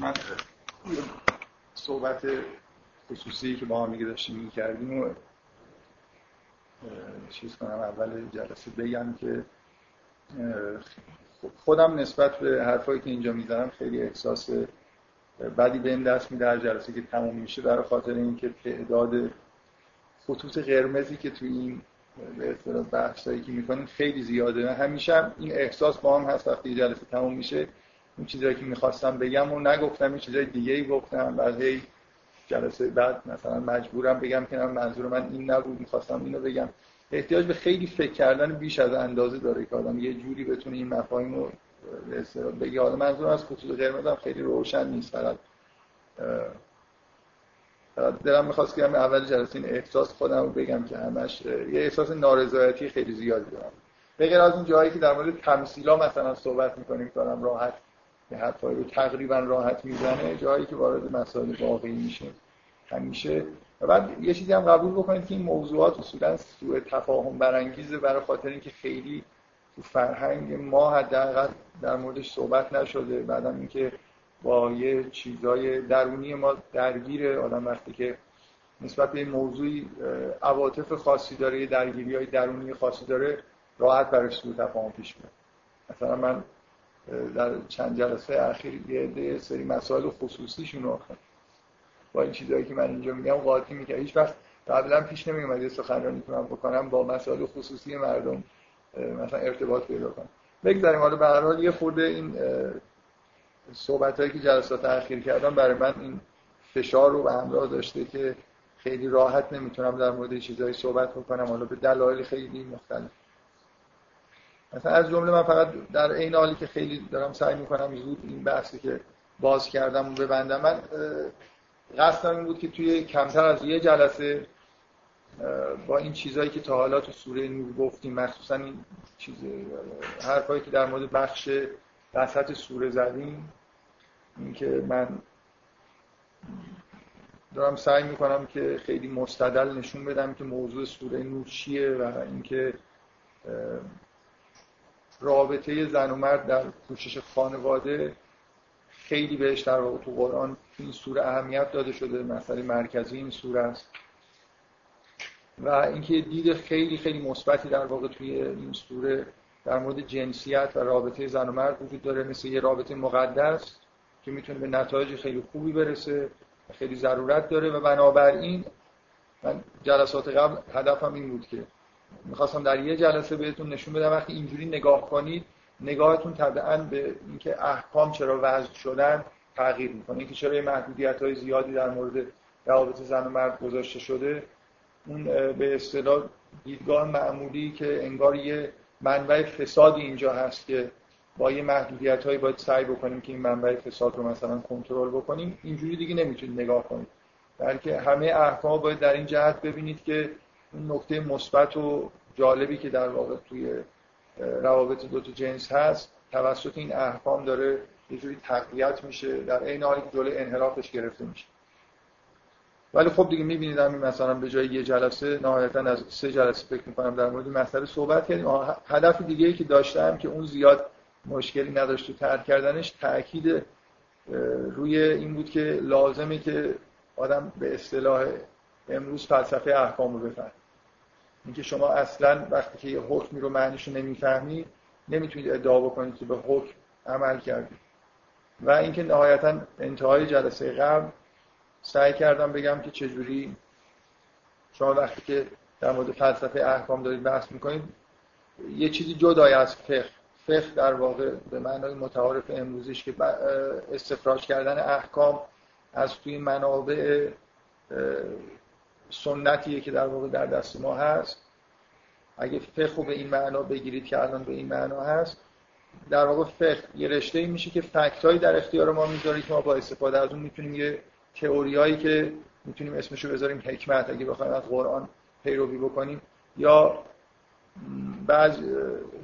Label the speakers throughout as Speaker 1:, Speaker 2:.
Speaker 1: من صحبت خصوصی که با هم داشتیم می‌کردیم و چیز کنم اول جلسه بگم که خودم نسبت به حرفایی که اینجا می‌زنم خیلی احساس بدی به این دست میده هر جلسه که تموم میشه برای خاطر اینکه تعداد خطوط قرمزی که توی این به اصطلاح بحثایی که می‌کنیم خیلی زیاده. همیشه این احساس با هم هست وقتی جلسه تموم میشه. اون چیزایی که می‌خواستم بگم و نگفتم این چیزای دیگه ای گفتم بعد هی جلسه بعد مثلا مجبورم بگم که منظور من این نبود می‌خواستم اینو بگم. احتیاج به خیلی فکر کردن بیش از اندازه داره که آدم یه جوری بتونه این مفاهیم رو بگه. حالا منظور از خطوط هم خیلی روشن نیست. فقط دلم می‌خواست که اول جلسه این احساس خودم رو بگم که همش یه احساس نارضایتی خیلی زیادی دارم. به غیر از اون جایی که در مورد تمثیلا مثلا صحبت می‌کنیم که راحت یه حرفایی رو تقریبا راحت می‌زنه جایی که وارد مسائل واقعی میشه. همیشه. و بعد یه چیزی هم قبول بکنید که این موضوعات اصولا سوء تفاهم برانگیزه برای خاطر اینکه خیلی تو فرهنگ ما حداقل در موردش صحبت نشده. بعدم اینکه با یه چیزای درونی ما درگیر آدم وقتی که نسبت به این موضوعی عواطف خاصی داره یه درگیری های درونی خاصی داره راحت برای سوء تفاهم پیش میاد. مثلا من در چند جلسه اخیر یه سری مسائل خصوصیشون رو با این چیزهایی که من اینجا میگم قاطی می‌کنم هیچ وقت قبلا پیش نمیومد یه سخنرانی که من بکنم با مسائل خصوصی مردم مثلا ارتباط پیدا کنم. بگذاریم حالا به هر حال یه خورده این صحبت هایی که جلسات اخیر کردم برای من این فشار رو به همراه داشته که خیلی راحت نمی‌تونم در مورد چیزهایی صحبت بکنم. حالا به دلایل خیلی مختلف. مثلا از جمله من فقط در این حالی که خیلی دارم سعی می‌کنم زود این بحثی که باز کردم و ببندم من قصدم این بود که توی کمتر از یه جلسه با این چیزهایی که تا حالا تو سوره نور گفتیم مخصوصا این چیز حرفایی که در مورد بخش وسط سوره زدیم اینکه من دارم سعی می‌کنم که خیلی مستدل نشون بدم که موضوع سوره نور چیه و اینکه رابطه زن و مرد در کوشش خانواده خیلی بهش در واقع تو قرآن این سوره اهمیت داده شده مسئله مرکزی این سوره است. و اینکه دید خیلی خیلی مثبتی در واقع توی این سوره در مورد جنسیت و رابطه زن و مرد وجود داره مثل یه رابطه مقدس که می‌تونه به نتایج خیلی خوبی برسه خیلی ضرورت داره. و بنابراین من جلسات قبل هدفم این بود که می‌خواستم در یه جلسه بهتون نشون بدم. وقتی اینجوری نگاه کنید نگاهتون طبعا به اینکه احکام چرا وضع شدن تغییر می‌کنه. اینکه چرا محدودیت های زیادی در مورد روابط زن و مرد گذاشته شده. اون به اصطلاح دیدگاه معمولی که انگار یه منبع فسادی اینجا هست که با یه محدودیت هایی باید سعی بکنیم که این منبع فساد رو مثلا کنترل بکنیم. اینجوری دیگه نمی‌تونید نگاه کنید. بلکه همه احکام باید در این جهت ببینید که نکته مثبت و جالبی که در واقع توی روابط دو تا جنس هست توسط این احکام داره یه جوری تقویت میشه در این حالی که جلوی انحرافش گرفته میشه. ولی خب دیگه می‌بینید همین مثلا به جای یه جلسه نهایتا از سه جلسه فکر می‌کنم در مورد مسئله صحبت کردیم. هدف دیگه ای که داشتم که اون زیاد مشکلی نداشت تو ترک کردنش تاکید روی این بود که لازمه که آدم به اصطلاح امروز فلسفه احکام رو بفهم اینکه شما اصلا وقتی که یه حکمی رو معنیش رو نمی‌فهمید نمی‌تونید ادعا بکنید که به حکم عمل کردید و اینکه نهایتا انتهای جلسه قبل سعی کردم بگم که چجوری شما وقتی که در مورد فلسفه احکام دارید بحث می‌کنید یه چیزی جدای از فقه. فقه در واقع به معنای متعارف امروزیش که استخراج کردن احکام از توی منابع سنتیه که در واقع در دست ما هست. اگه فقه به این معنا بگیرید که الان به این معنا هست در واقع فقه یه رشته ای میشه که فکتایی در اختیار ما می‌ذاره که ما با استفاده از اون می‌تونیم یه تئوریایی که می‌تونیم اسمشو بذاریم حکمت اگه بخوایم از قرآن پیروی بکنیم. یا بعض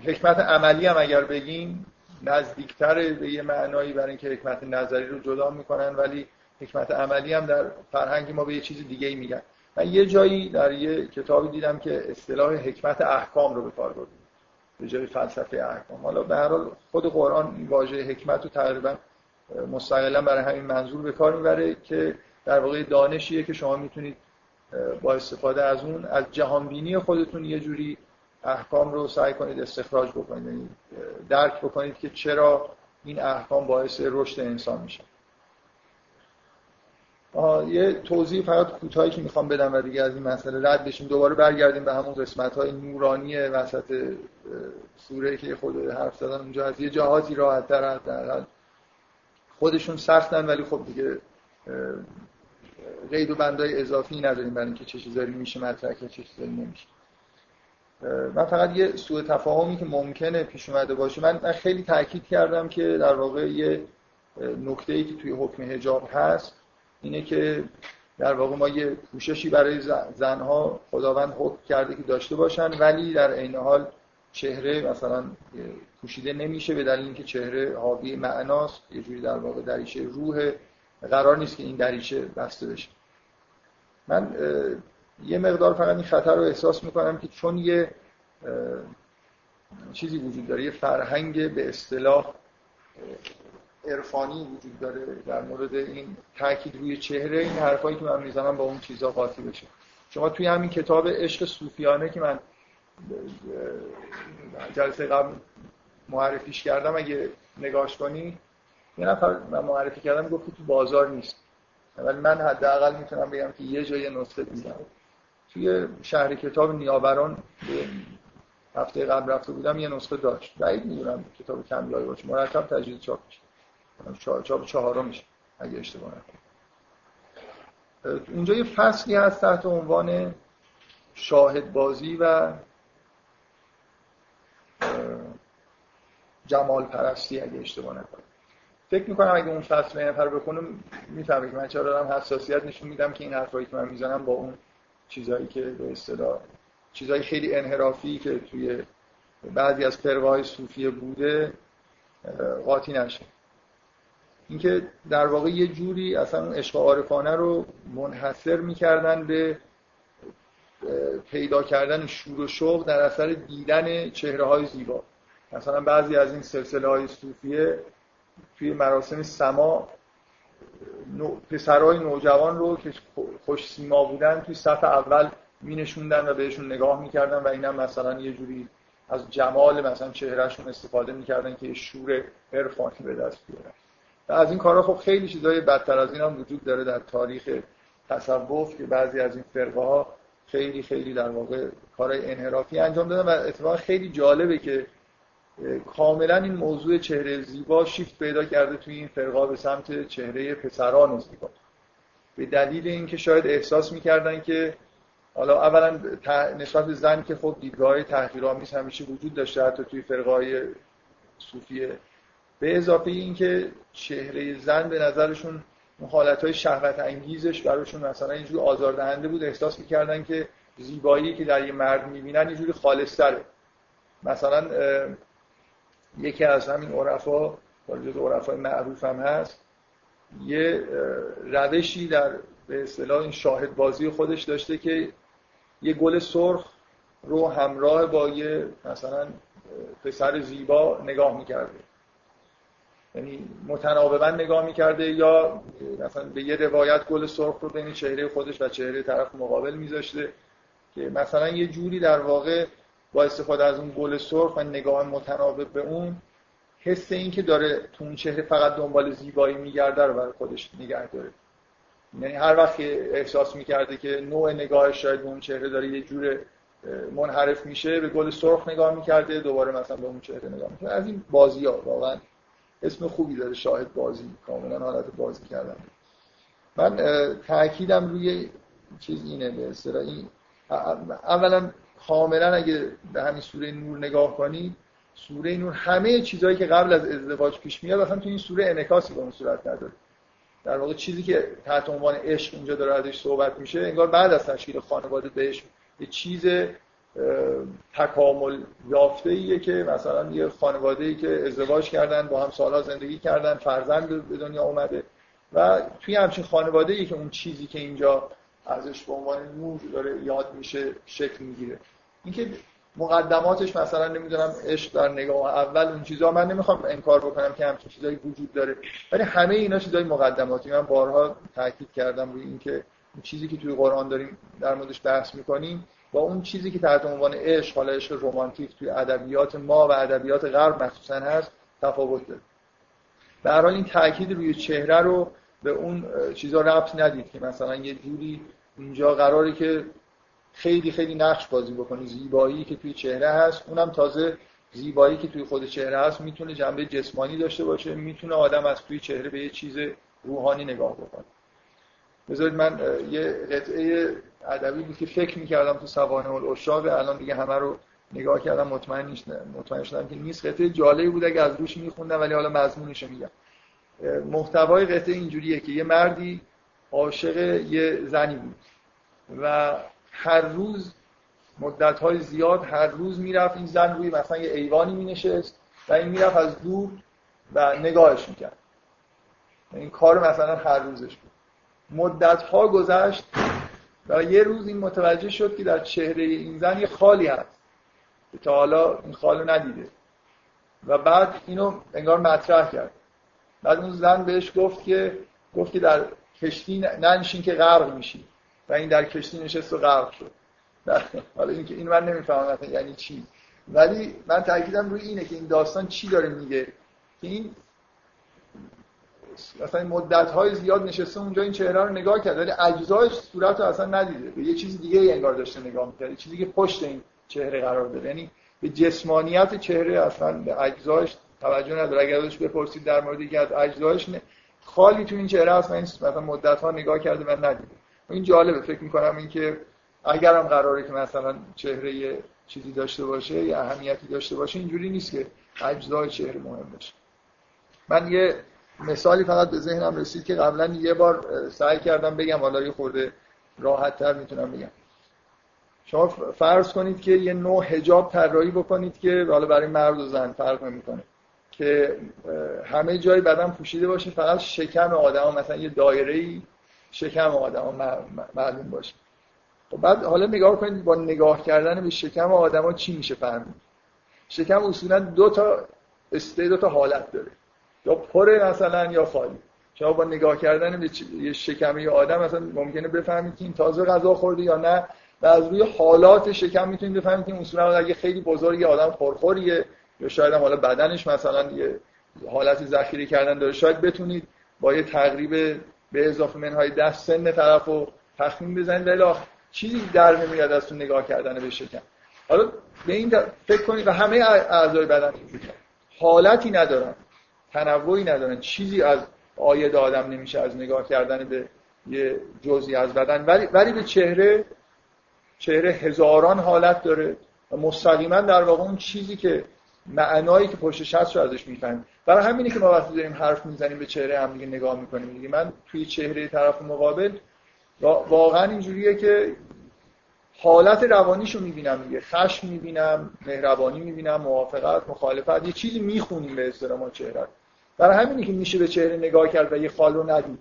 Speaker 1: حکمت عملی هم اگر بگیم نزدیکتر به یه معنایی برای اینکه حکمت نظری رو جدا می‌کنن ولی حکمت عملی هم در فرهنگ ما به یه چیز دیگه ای میگن. من یه جایی در یه کتابی دیدم که اصطلاح حکمت احکام رو به کار بردیم. به جای فلسفه احکام. حالا به هر حال خود قرآن واژه حکمت رو تقریبا مستقلا برای همین منظور به کار می‌بره که در واقع دانشیه که شما می‌تونید با استفاده از اون از جهانبینی خودتون یه جوری احکام رو سعی کنید استخراج بکنید. یعنی درک بکنید که چرا این احکام باعث رشد انسان میشه. یه توضیح فقط کوتاهی که می‌خوام بدم و دیگه از این مسئله رد بشیم. دوباره برگردیم به همون قسمت های نورانی وسط سوره که خود حرف زدن اونجا از یه جهازی راحت در خودشون سختن ولی خب دیگه قید و بندای اضافی نداریم برای اینکه چه چیزایی میشه مطرح چه چیزایی نمیشه. من فقط یه سوء تفاهمی که ممکنه پیش اومده باشه. من خیلی تاکید کردم که در واقع یه نکته ای که توی حکم حجاب هست اینه که در واقع ما یه کوششی برای زنها خداوند حکم کرده که داشته باشن ولی در عین حال چهره مثلا پوشیده نمیشه به دلیل اینکه چهره حاوی معناست یه جوری در واقع دریچه روح قرار نیست که این دریچه بسته بشه. من یه مقدار فقط این خطر رو احساس می‌کنم که چون یه چیزی وجود داره یه فرهنگ به اصطلاح عرفانی وجود داره در مورد این تاکید روی چهره این حرفایی که من می‌زنم با اون چیزا قاطی بشه. شما توی همین کتاب عشق صوفیانه که من جلسه قبل معرفیش کردم اگه نگاش کنی یه نفر من معرفی کردم گفت تو بازار نیست. ولی من حداقل می‌تونم بگم که یه جای نسخه دیدم. توی شهر کتاب نیاوران هفته قبل رفته بودم یه نسخه داشت. بعید می‌دونم کتاب کمیایی باشه. مرتب تجدید چاپ میشه. چاپ چهارم میشه اگه اشتباه نکنم. اونجا یه فصلی هست تحت عنوان شاهد بازی و جمال پرستی اگه اشتباه نکنم. فکر می‌کنم اگه اون فصل نفر بکنم می‌فهمید من چرا دارم حساسیت نشون میدم که این حرفایی که من می‌زنم با اون چیزایی که به اصطلاح چیزایی خیلی انحرافی که توی بعضی از فرقه های صوفیه بوده قاطی نشه. اینکه در واقع یه جوری اصلا اون عشق عارفانه رو منحصر می‌کردن به پیدا کردن شور و شوق در اثر دیدن چهره های زیبا. مثلا بعضی از این سلسله های صوفیه توی مراسم سما پسرهای نوجوان رو که خوش سیما بودن توی صف اول می نشوندن و بهشون نگاه می‌کردن و اینا مثلا یه جوری از جمال مثلا چهرهشون استفاده می‌کردن که شور عرفانی به دست بیارن. از این کارها خب خیلی چیزای بدتر از این هم وجود داره در تاریخ تصوف که بعضی از این فرقه ها خیلی خیلی در واقع کارهای انحرافی انجام دادن و اتفاقا خیلی جالبه که کاملا این موضوع چهره زیبا شیفت پیدا کرده توی این فرقا به سمت چهره پسران زیبا. به دلیل اینکه شاید احساس می‌کردن که حالا اولا نسبت زن که خب دیدگاه تحقیرآمیز همیشه وجود داشته حتی توی فرقای صوفیه به اضافه اینکه چهره زن به نظرشون اون حالت شهوت انگیزش براشون مثلا اینجور آزاردهنده بود. احساس می‌کردن که زیبایی که در یه مرد می‌بینن اینجوری خالصتره. مثلا یکی از همین عرفا جز عرفای معروف هم هست. یه روشی در به اصطلاح این شاهد بازی خودش داشته که یه گل سرخ رو همراه با یه مثلا پسر زیبا نگاه می‌کرده. یعنی متناوبا نگاه می‌کرده یا مثلا به یه روایت گل سرخ رو بین چهره خودش و چهره طرف مقابل میذاشته که مثلا یه جوری در واقع با استفاده از اون گل سرخ و نگاه متناوب به اون حس این که داره تو اون چهره فقط دنبال زیبایی میگرده رو برای خودش نگه داره. یعنی هر وقت احساس می‌کرده که نوع نگاهش شاید به اون چهره داره یه جور منحرف میشه به گل سرخ نگاه می‌کرده دوباره مثلا به اون چهره نگاه می‌کرده از این بازی ها واقعا اسم خوبی داره شاهد بازی کاملا حالت بازی کردن. من تاکیدم روی چیز اینه به این اولا کاملا اگه به همین سوره نور نگاه کنید سوره نور همه چیزهایی که قبل از ازدواج پیش میاد اصلا تو این سوره انعکاسی به اون صورت نداره. در واقع چیزی که تحت عنوان عشق اینجا داره ازش صحبت میشه انگار بعد از تشکیل خانواده بهش یه چیز تکامل یافته ایه که مثلا یه خانواده ای که ازدواج کردن با هم سالها زندگی کردن فرزند به دنیا اومده و توی همچین خانواده ای که اون چیزی که اینجا ازش به عنوان نور داره یاد میشه شکل می‌گیره. اینکه مقدماتش مثلا نمی‌دونم عشق در نگاه اول اون چیزا من نمی‌خوام انکار بکنم که همچین چیزایی وجود داره ولی همه اینا چیزای مقدماتی. من بارها تاکید کردم روی اینکه چیزی که توی قرآن داریم در موردش بحث می‌کنیم با اون چیزی که تحت عنوان عشق حالا عشق رمانتیک توی ادبیات ما و ادبیات غرب مخصوصا هست تفاوت داره. به هر حال این تاکید روی چهره رو به اون چیزا ربط ندید که مثلا یه جوری اینجا قراره که خیلی خیلی نقش بازی بکنه زیبایی که توی چهره هست اونم تازه زیبایی که توی خود چهره هست می‌تونه جنبه جسمانی داشته باشه می‌تونه آدم از توی چهره به یه چیز روحانی نگاه بکنه. بذارید من یه قطعه ادبی بود که فکر می‌کردم تو سوانه الاشاق الان دیگه همه رو نگاه کردم مطمئن مطمئن شدم که نیست. قطعه جالبی بود اگه از روش میخوندم ولی حالا مضمونش میگم. محتوای قطعه اینجوریه که یه مردی عاشق یه زنی بود و هر روز مدت های زیاد هر روز می‌رفت این زن روی مثلا یه ایوانی مینشست و این می‌رفت از دور و نگاهش می‌کرد. این کار مثلا هر روزش بود. مدت ها گذشت و یه روز این متوجه شد که در چهره این زن یه خالی هست. که تا حالا این خالو ندیده. و بعد اینو انگار مطرح کرد. بعد اون زن بهش گفت که گفت که در کشتی ننشین که غرق میشی. و این در کشتی نشست و غرق شد. حالا این که این من نمی‌فهمم یعنی چی. ولی من تاکیدم روی اینه که این داستان چی داره میگه. که این مثلا مدت های زیاد نشسته اونجا این چهره رو نگاه کرد ولی اجزایش صورت رو اصلا ندیده. به یه چیز دیگه انگار داشته نگاه می‌کرد چیزی که پشت این چهره قرار داره یعنی به جسمانیت چهره اصلا به اجزایش توجه نداره. اگر ازش بپرسید در مورد یکی از اجزایش خالی تو این چهره هست من مثلا مدت ها نگاه کرده و ندیده. این جالبه. فکر می‌کنم اینکه اگرم قراره که مثلا چهره چیزی داشته باشه یا اهمیتی داشته باشه اینجوری نیست که اجزای چهره مهم باشه. من یه مثالی فقط به ذهنم رسید که قبلا یه بار سعی کردم بگم حالا یه خورده راحت تر می‌تونم بگم. شما فرض کنید که یه نوع هجاب طراحی بکنید که حالا برای مرد و زن فرق نمی‌کنه که همه جای بدن پوشیده باشه فقط شکم آدم مثلا یه دایره شکم آدم معلوم باشه. خب بعد حالا نگاه کنید با نگاه کردن به شکم آدما چی میشه فهمید؟ شکم اصولا دو تا استه دو تا حالت داره. یا پره مثلا یا خالی. شما با نگاه کردن به یه شکمی آدم مثلا ممکنه بفهمید که این تازه غذا خورده یا نه و از روی حالات شکم می‌تونید بفهمید که اصولا اگه خیلی بزرگی آدم پرخوریه یا شاید حالا بدنش مثلا یه حالت ذخیره کردن داره. شاید بتونید با یه تقریب به اضافه منهای دست سن طرف رو تخمین بزنید. ولی چیزی در نمیاد از تو نگاه کردن به شکم. حالا به این فکر کنید و همه اعضای بدن حالتی ندارن. تنوعی ندارن. چیزی از آید آدم نمیشه از نگاه کردن به یه جزئی از بدن. ولی ولی به چهره چهره هزاران حالت داره و مستقیما در واقع اون چیزی که معنایی که پشتش هست رو ازش می‌فهمیم. برای همینه که ما وقتی داریم حرف می‌زنیم به چهره هم دیگه نگاه می‌کنیم. دیگه من توی چهره طرف مقابل واقعا اینجوریه که حالت روانیش رو می‌بینم دیگه. خشم می‌بینم مهربانی می‌بینم موافقت مخالفت. یه چیزی می‌خونیم به اصطلاح ما چهره برای همینه که میشه به چهره نگاه کرد و یه خالو ندید.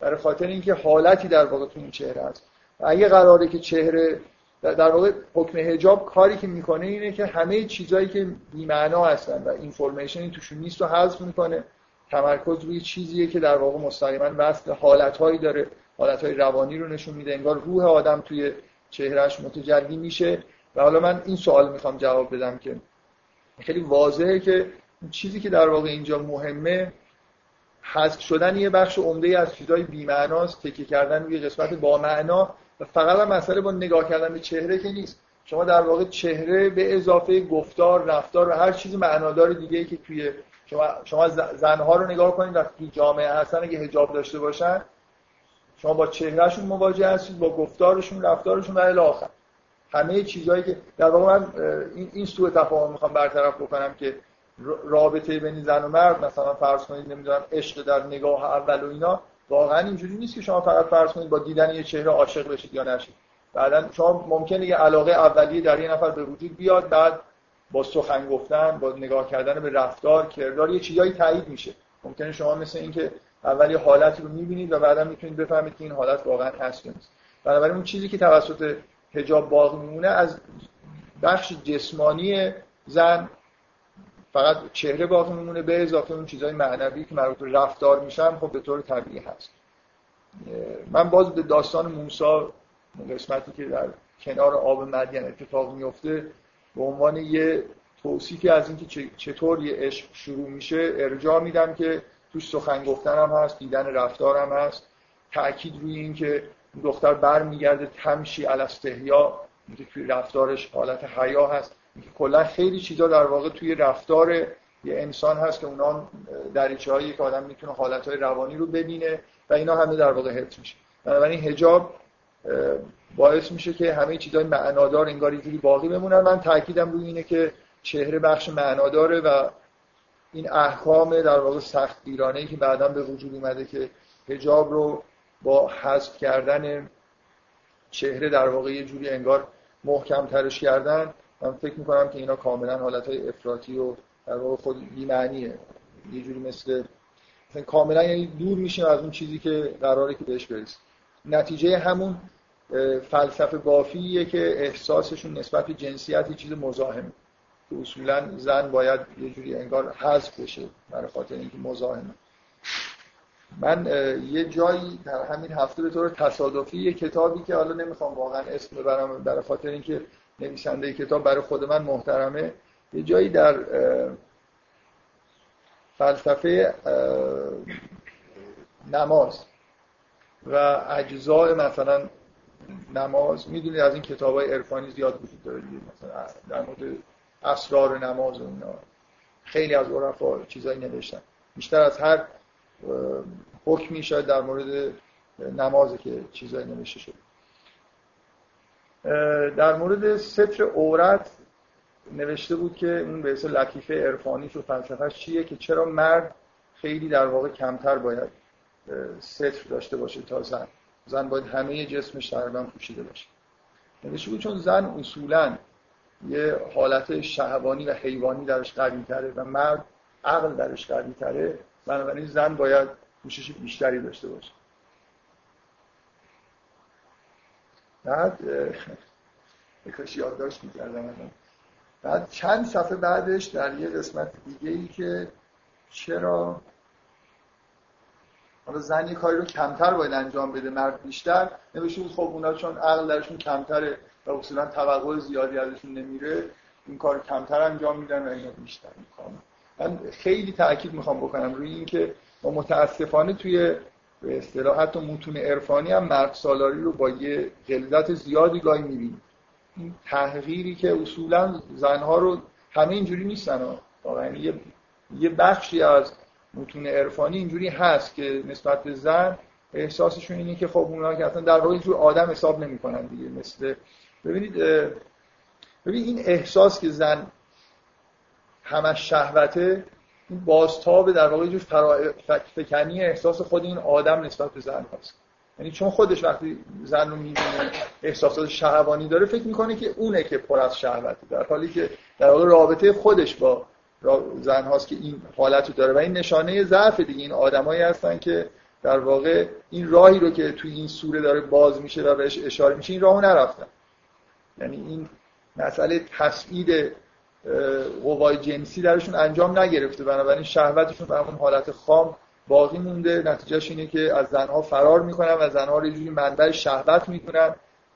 Speaker 1: برای خاطر اینکه حالتی در واقع تو این چهره هست. و اگه قراره که چهره در واقع حکم حجاب کاری که می‌کنه اینه که همه چیزایی که بی‌معنا هستن و اینفورمیشنی توشون نیست رو حذف می‌کنه. تمرکز روی چیزیه که در واقع مستقیما وصل حالتهایی داره. حالتهای روانی رو نشون میده. انگار روح آدم توی چهرهش متجلی میشه. و حالا من این سوال می‌خوام جواب بدم که خیلی واضحه که چیزی که در واقع اینجا مهمه حذف شدن یه بخش عمده از چیزای بی‌معناست تکیه کردن روی قسمت با معنا و فقط هم مسئله با نگاه کردن به چهره که نیست. شما در واقع چهره به اضافه گفتار رفتار و هر چیزی معنادار دیگه که توی شما شما زنها رو نگاه کنید وقتی جامعه هستن اگه حجاب داشته باشن شما با چهرهشون مواجه هستید با گفتارشون رفتارشون و الی آخر. همه چیزهایی که در واقع من این این سوء تفاهم می‌خوام برطرف بکنم که رابطه بین زن و مرد مثلا فرض کنید نمی‌دونم عشق در نگاه اول و اینا واقعا اینجوری نیست که شما فقط فرض کنید با دیدن یه چهره عاشق بشید یا نشید. بعدا شما ممکنه یه علاقه اولیه در یه نفر به وجود بیاد بعد با سخن گفتن با نگاه کردن به رفتار کردار یه چیزایی تایید میشه. ممکنه شما مثل اینکه اولی حالتی رو می‌بینید و بعدا می‌تونید بفهمید که این حالت واقعا هست نیست. بنابراین اون چیزی که توسط حجاب باقی میمونه از بخش جسمانی زن فقط چهره باقی میمونه به اضافه اون چیزهای معنوی که مربوط رفتار میشن خب به طور طبیعی هست. من باز به داستان موسا قسمتی که در کنار آب مدین اتفاق میفته به عنوان یه توصیفی از اینکه چطور یه عشق شروع میشه ارجاع میدم که توش سخن گفتن هم هست دیدن رفتار هم هست. تاکید روی این که دختر بر میگرده تمشی الاستهیا اینکه توی رفتارش حالت حیا هست. کلا خیلی چیزا در واقع توی رفتار یه انسان هست که اونا دریچه هایی که آدم می‌تونه حالت های روانی رو ببینه و اینا همه در واقع حفظ میشه. بنابراین هجاب باعث میشه که همه چیزای معنادار انگار اینجوری باقی بمونن. من تاکیدم روی اینه که چهره بخش معناداره و این احکام در واقع سخت ای که بعدا به وجود اومده که هجاب رو با حذف کردن چهره در واقع یه جوری انگار محکم ترش کردن من فکر می‌کنم که اینا کاملا حالت های افراطی و در واقع خود بیمعنیه یه جوری مثل کاملا یعنی دور میشیم از اون چیزی که قراره که بهش برسیم. نتیجه همون فلسفه بافیه که احساسشون نسبت به جنسیت چیز مزاحمه. اصولا زن باید یه جوری انگار حذف بشه برای خاطر اینکه مزاحمه من یه جایی در همین هفته به طور تصادفی یه کتابی که حالا نمی‌خوام واقعا اسم ببرم برای خاطر اینکه نویسنده کتاب برای خود من محترمه یه جایی در فلسفه نماز و اجزاء مثلا نماز می‌دونید از این کتاب های عرفانی زیاد وجود داره مثلا در مورد اسرار نماز و اینا. خیلی از عرفا چیزایی نوشتن. بیشتر از هر حکمی شاید در مورد نمازه که چیزایی نوشته شده. در مورد ستر عورت نوشته بود که اون به اصل لطیفه عرفانی و فلسفهش چیه که چرا مرد خیلی در واقع کمتر باید ستر داشته باشه تا زن. زن باید همه جسمش تقریبا پوشیده باشه. نوشته بود چون زن اصولا یه حالت شهوانی و حیوانی درش قوی تره و مرد عقل درش قوی تره بنابراین زن باید پوشش بیشتری داشته باشه. بعد کاش یادداشت می‌کردم بعد چند صفحه بعدش در یه قسمت دیگه ای که چرا حالا زن یه کاری رو کمتر باید انجام بده مرد بیشتر نوشته خب اونا چون عقل درشون کمتره و اصولا توقع زیادی ازشون نمیره این کار کمتر انجام میدن و اینا بیشتر می‌کنن من خیلی تاکید می‌خوام بکنم روی اینکه ما متاسفانه توی به اصطلاح حتی متون عرفانی هم مرد سالاری رو با یه غلظت زیادی گاهی می‌بینیم. این تحقیری که اصولا زنها رو همه اینجوری نیستن واقعا یه یه بخشی از متون عرفانی اینجوری هست که نسبت به زن احساسشون اینه که خب اونا که اصلا در واقع اینجور آدم حساب نمی‌کنن دیگه مثل ببینید ببین این احساس که زن همش شهوته این بازتاب در واقع جور فکنی احساس خود این آدم نسبت به زن هست یعنی چون خودش وقتی زن رو می‌بینه احساسات شهوانی داره فکر می‌کنه که اونه که پر از شهوته در حالی که در واقع رابطه خودش با زن هاست که این حالت رو داره. و این نشانه ضعف دیگه این آدمایی هستن که در واقع این راهی رو که توی این سوره داره باز میشه و بهش اشاره میشه این راهو نرفتن. یعنی این مسئله تسعید قوای جنسی درشون انجام نگرفته بنابراین شهوتشون به همون حالت خام باقی مونده. نتیجهش اینه که از زنها فرار می‌کنن و زنها رو یه منبع شهوت می‌کنن.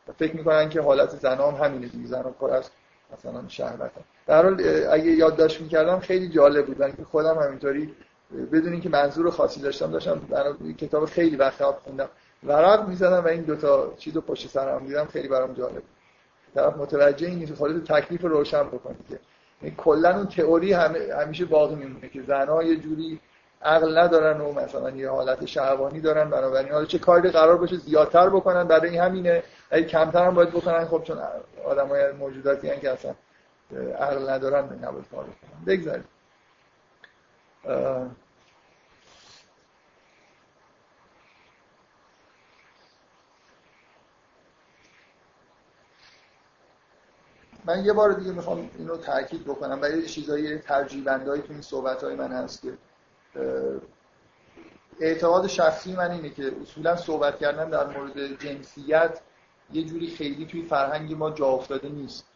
Speaker 1: و فکر می‌کنن که حالت زنها هم همینه دیگه زنها پر از مثلا شهوت در حال اگه یادداشت می‌کردم خیلی جالب بود. که خودم همینطوری بدون اینکه منظور خاصی داشتم داشتم کتاب خیلی وقت خوندم. ورق می‌زدم و این دوتا چیز رو پشت سرم دیدم. خیلی برام جالب طرف متوجه این نیست خودت تکلیف روشن بکنی که. کلا اون تئوری همیشه باقی میمونه که زنها یه جوری عقل ندارن و مثلا یه حالت شهوانی دارن بنابراین حالا چه کاری قرار باشه زیادتر بکنن برای همینه. اگه کمتر هم باید بکنن خب چون آدمای موجوداتی هستن که اصلا عقل ندارن نباید کار بکنن. بگذاریم. من یه بار دیگه می‌خوام اینو تاکید بکنم. و یه چیزای ترجیبندهایی تو این صحبت های من هست که اعتقاد شخصی من اینه که اصولا صحبت کردن در مورد جنسیت یه جوری خیلی توی فرهنگ ما جا افتاده نیست.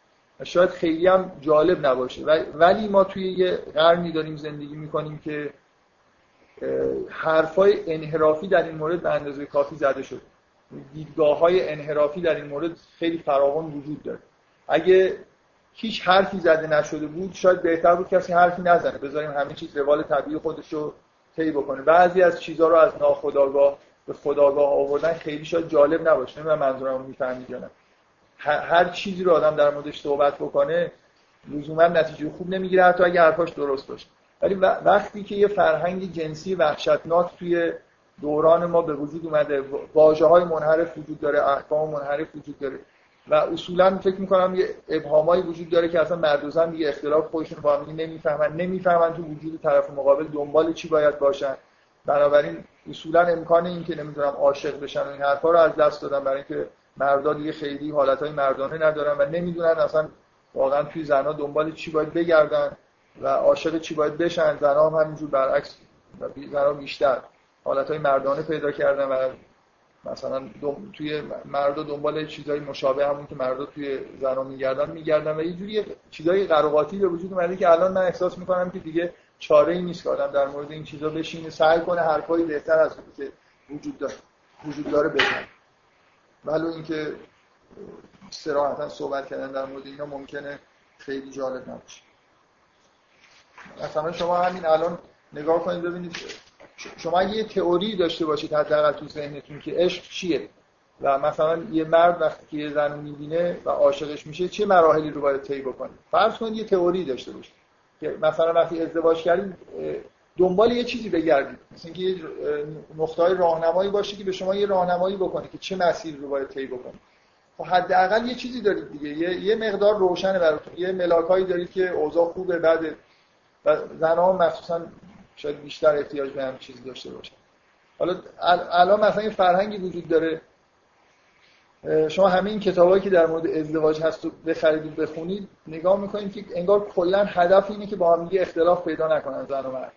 Speaker 1: شاید خیلی هم جالب نباشه. ولی ما توی یه قرنی داریم زندگی می‌کنیم که حرفای انحرافی در این مورد به اندازه کافی زده شده. دیدگاه های انحرافی در این مورد خیلی فراوان وجود داره. اگه هیچ حرفی زده نشده بود شاید بهتر بود کسی حرفی نزنه. بذاریم همه چیز روال طبیعی خودش رو طی بکنه. بعضی از چیزها رو از ناخودآگاه به خداگاه آوردن خیلی شاید جالب نباشه. من منظورم می‌فهمید یا هر چیزی رو آدم در موردش صحبت بکنه لزوما نتیجه خوب نمی‌گیره حتی اگه حرفاش درست باشه. ولی وقتی که یه فرهنگ جنسی وحشتناک توی دوران ما به وجود اومده واژه های منحرف وجود داره احکام منحرف وجود داره و اصولا فکر می‌کنم یه ابهامایی وجود داره که اصلا مرد و زن دیگه اختلاف خودشون با هم نمی‌فهمن. نمی‌فهمن تو وجود طرف مقابل دنبال چی باید باشن. بنابراین اصولا امکان این که نمی‌دونم عاشق بشن و این حرفا رو از دست دادن برای اینکه مردا دیگه خیلی حالتهای مردانه ندارن و نمی‌دونن اصلا واقعا توی زنها دنبال چی باید بگردن و عاشق چی باید بشن. زنها هم همینجور برعکس زنها بیشتر حالتهای مردانه پیدا کردن و مثلا توی مردا دنبال چیزای مشابه همون که مردا توی زنا میگردن میگردن و یه جوری چیزای قراقاتی به وجود اومده که الان من احساس می‌کنم که دیگه چاره ای نیست که آدم در مورد این چیزا بشینه سعی کنه حرفایی بهتر از که وجود داره وجود داره بزنه. ولو اینکه صراحتا صحبت کردن در مورد اینا ممکنه خیلی جالب نباشه. مثلا شما همین الان نگاه کنید ببینید شما یه تئوری داشته باشید حداقل تو ذهنتون که عشق چیه؟ و مثلا یه مرد وقتی که یه زن می‌بینه و عاشقش میشه چه مراحلی رو باید طی بکنه؟ فرض کنید یه تئوری داشته باشید که مثلا وقتی ازدواج کردید دنبال یه چیزی بگردید. مثلا اینکه یه نقطه‌های راهنمایی باشه که به شما یه راهنمایی بکنه که چه مسیری رو باید طی بکنید. خب حداقل یه چیزی دارید دیگه. یه, یه مقدار روشنه براتون. یه ملاکایی دارید که اوضاع خوبه بعد و زنها مخصوصا شاید بیشتر احتیاج به هم چیزی داشته باشن حالا الان مثلا این فرهنگی وجود داره. شما همه این کتابایی که در مورد ازدواج هست و بخرید و بخونید نگاه می‌کنید که انگار کلا هدف اینه که با هم دیگه اختلاف پیدا نکنن زن و مرد.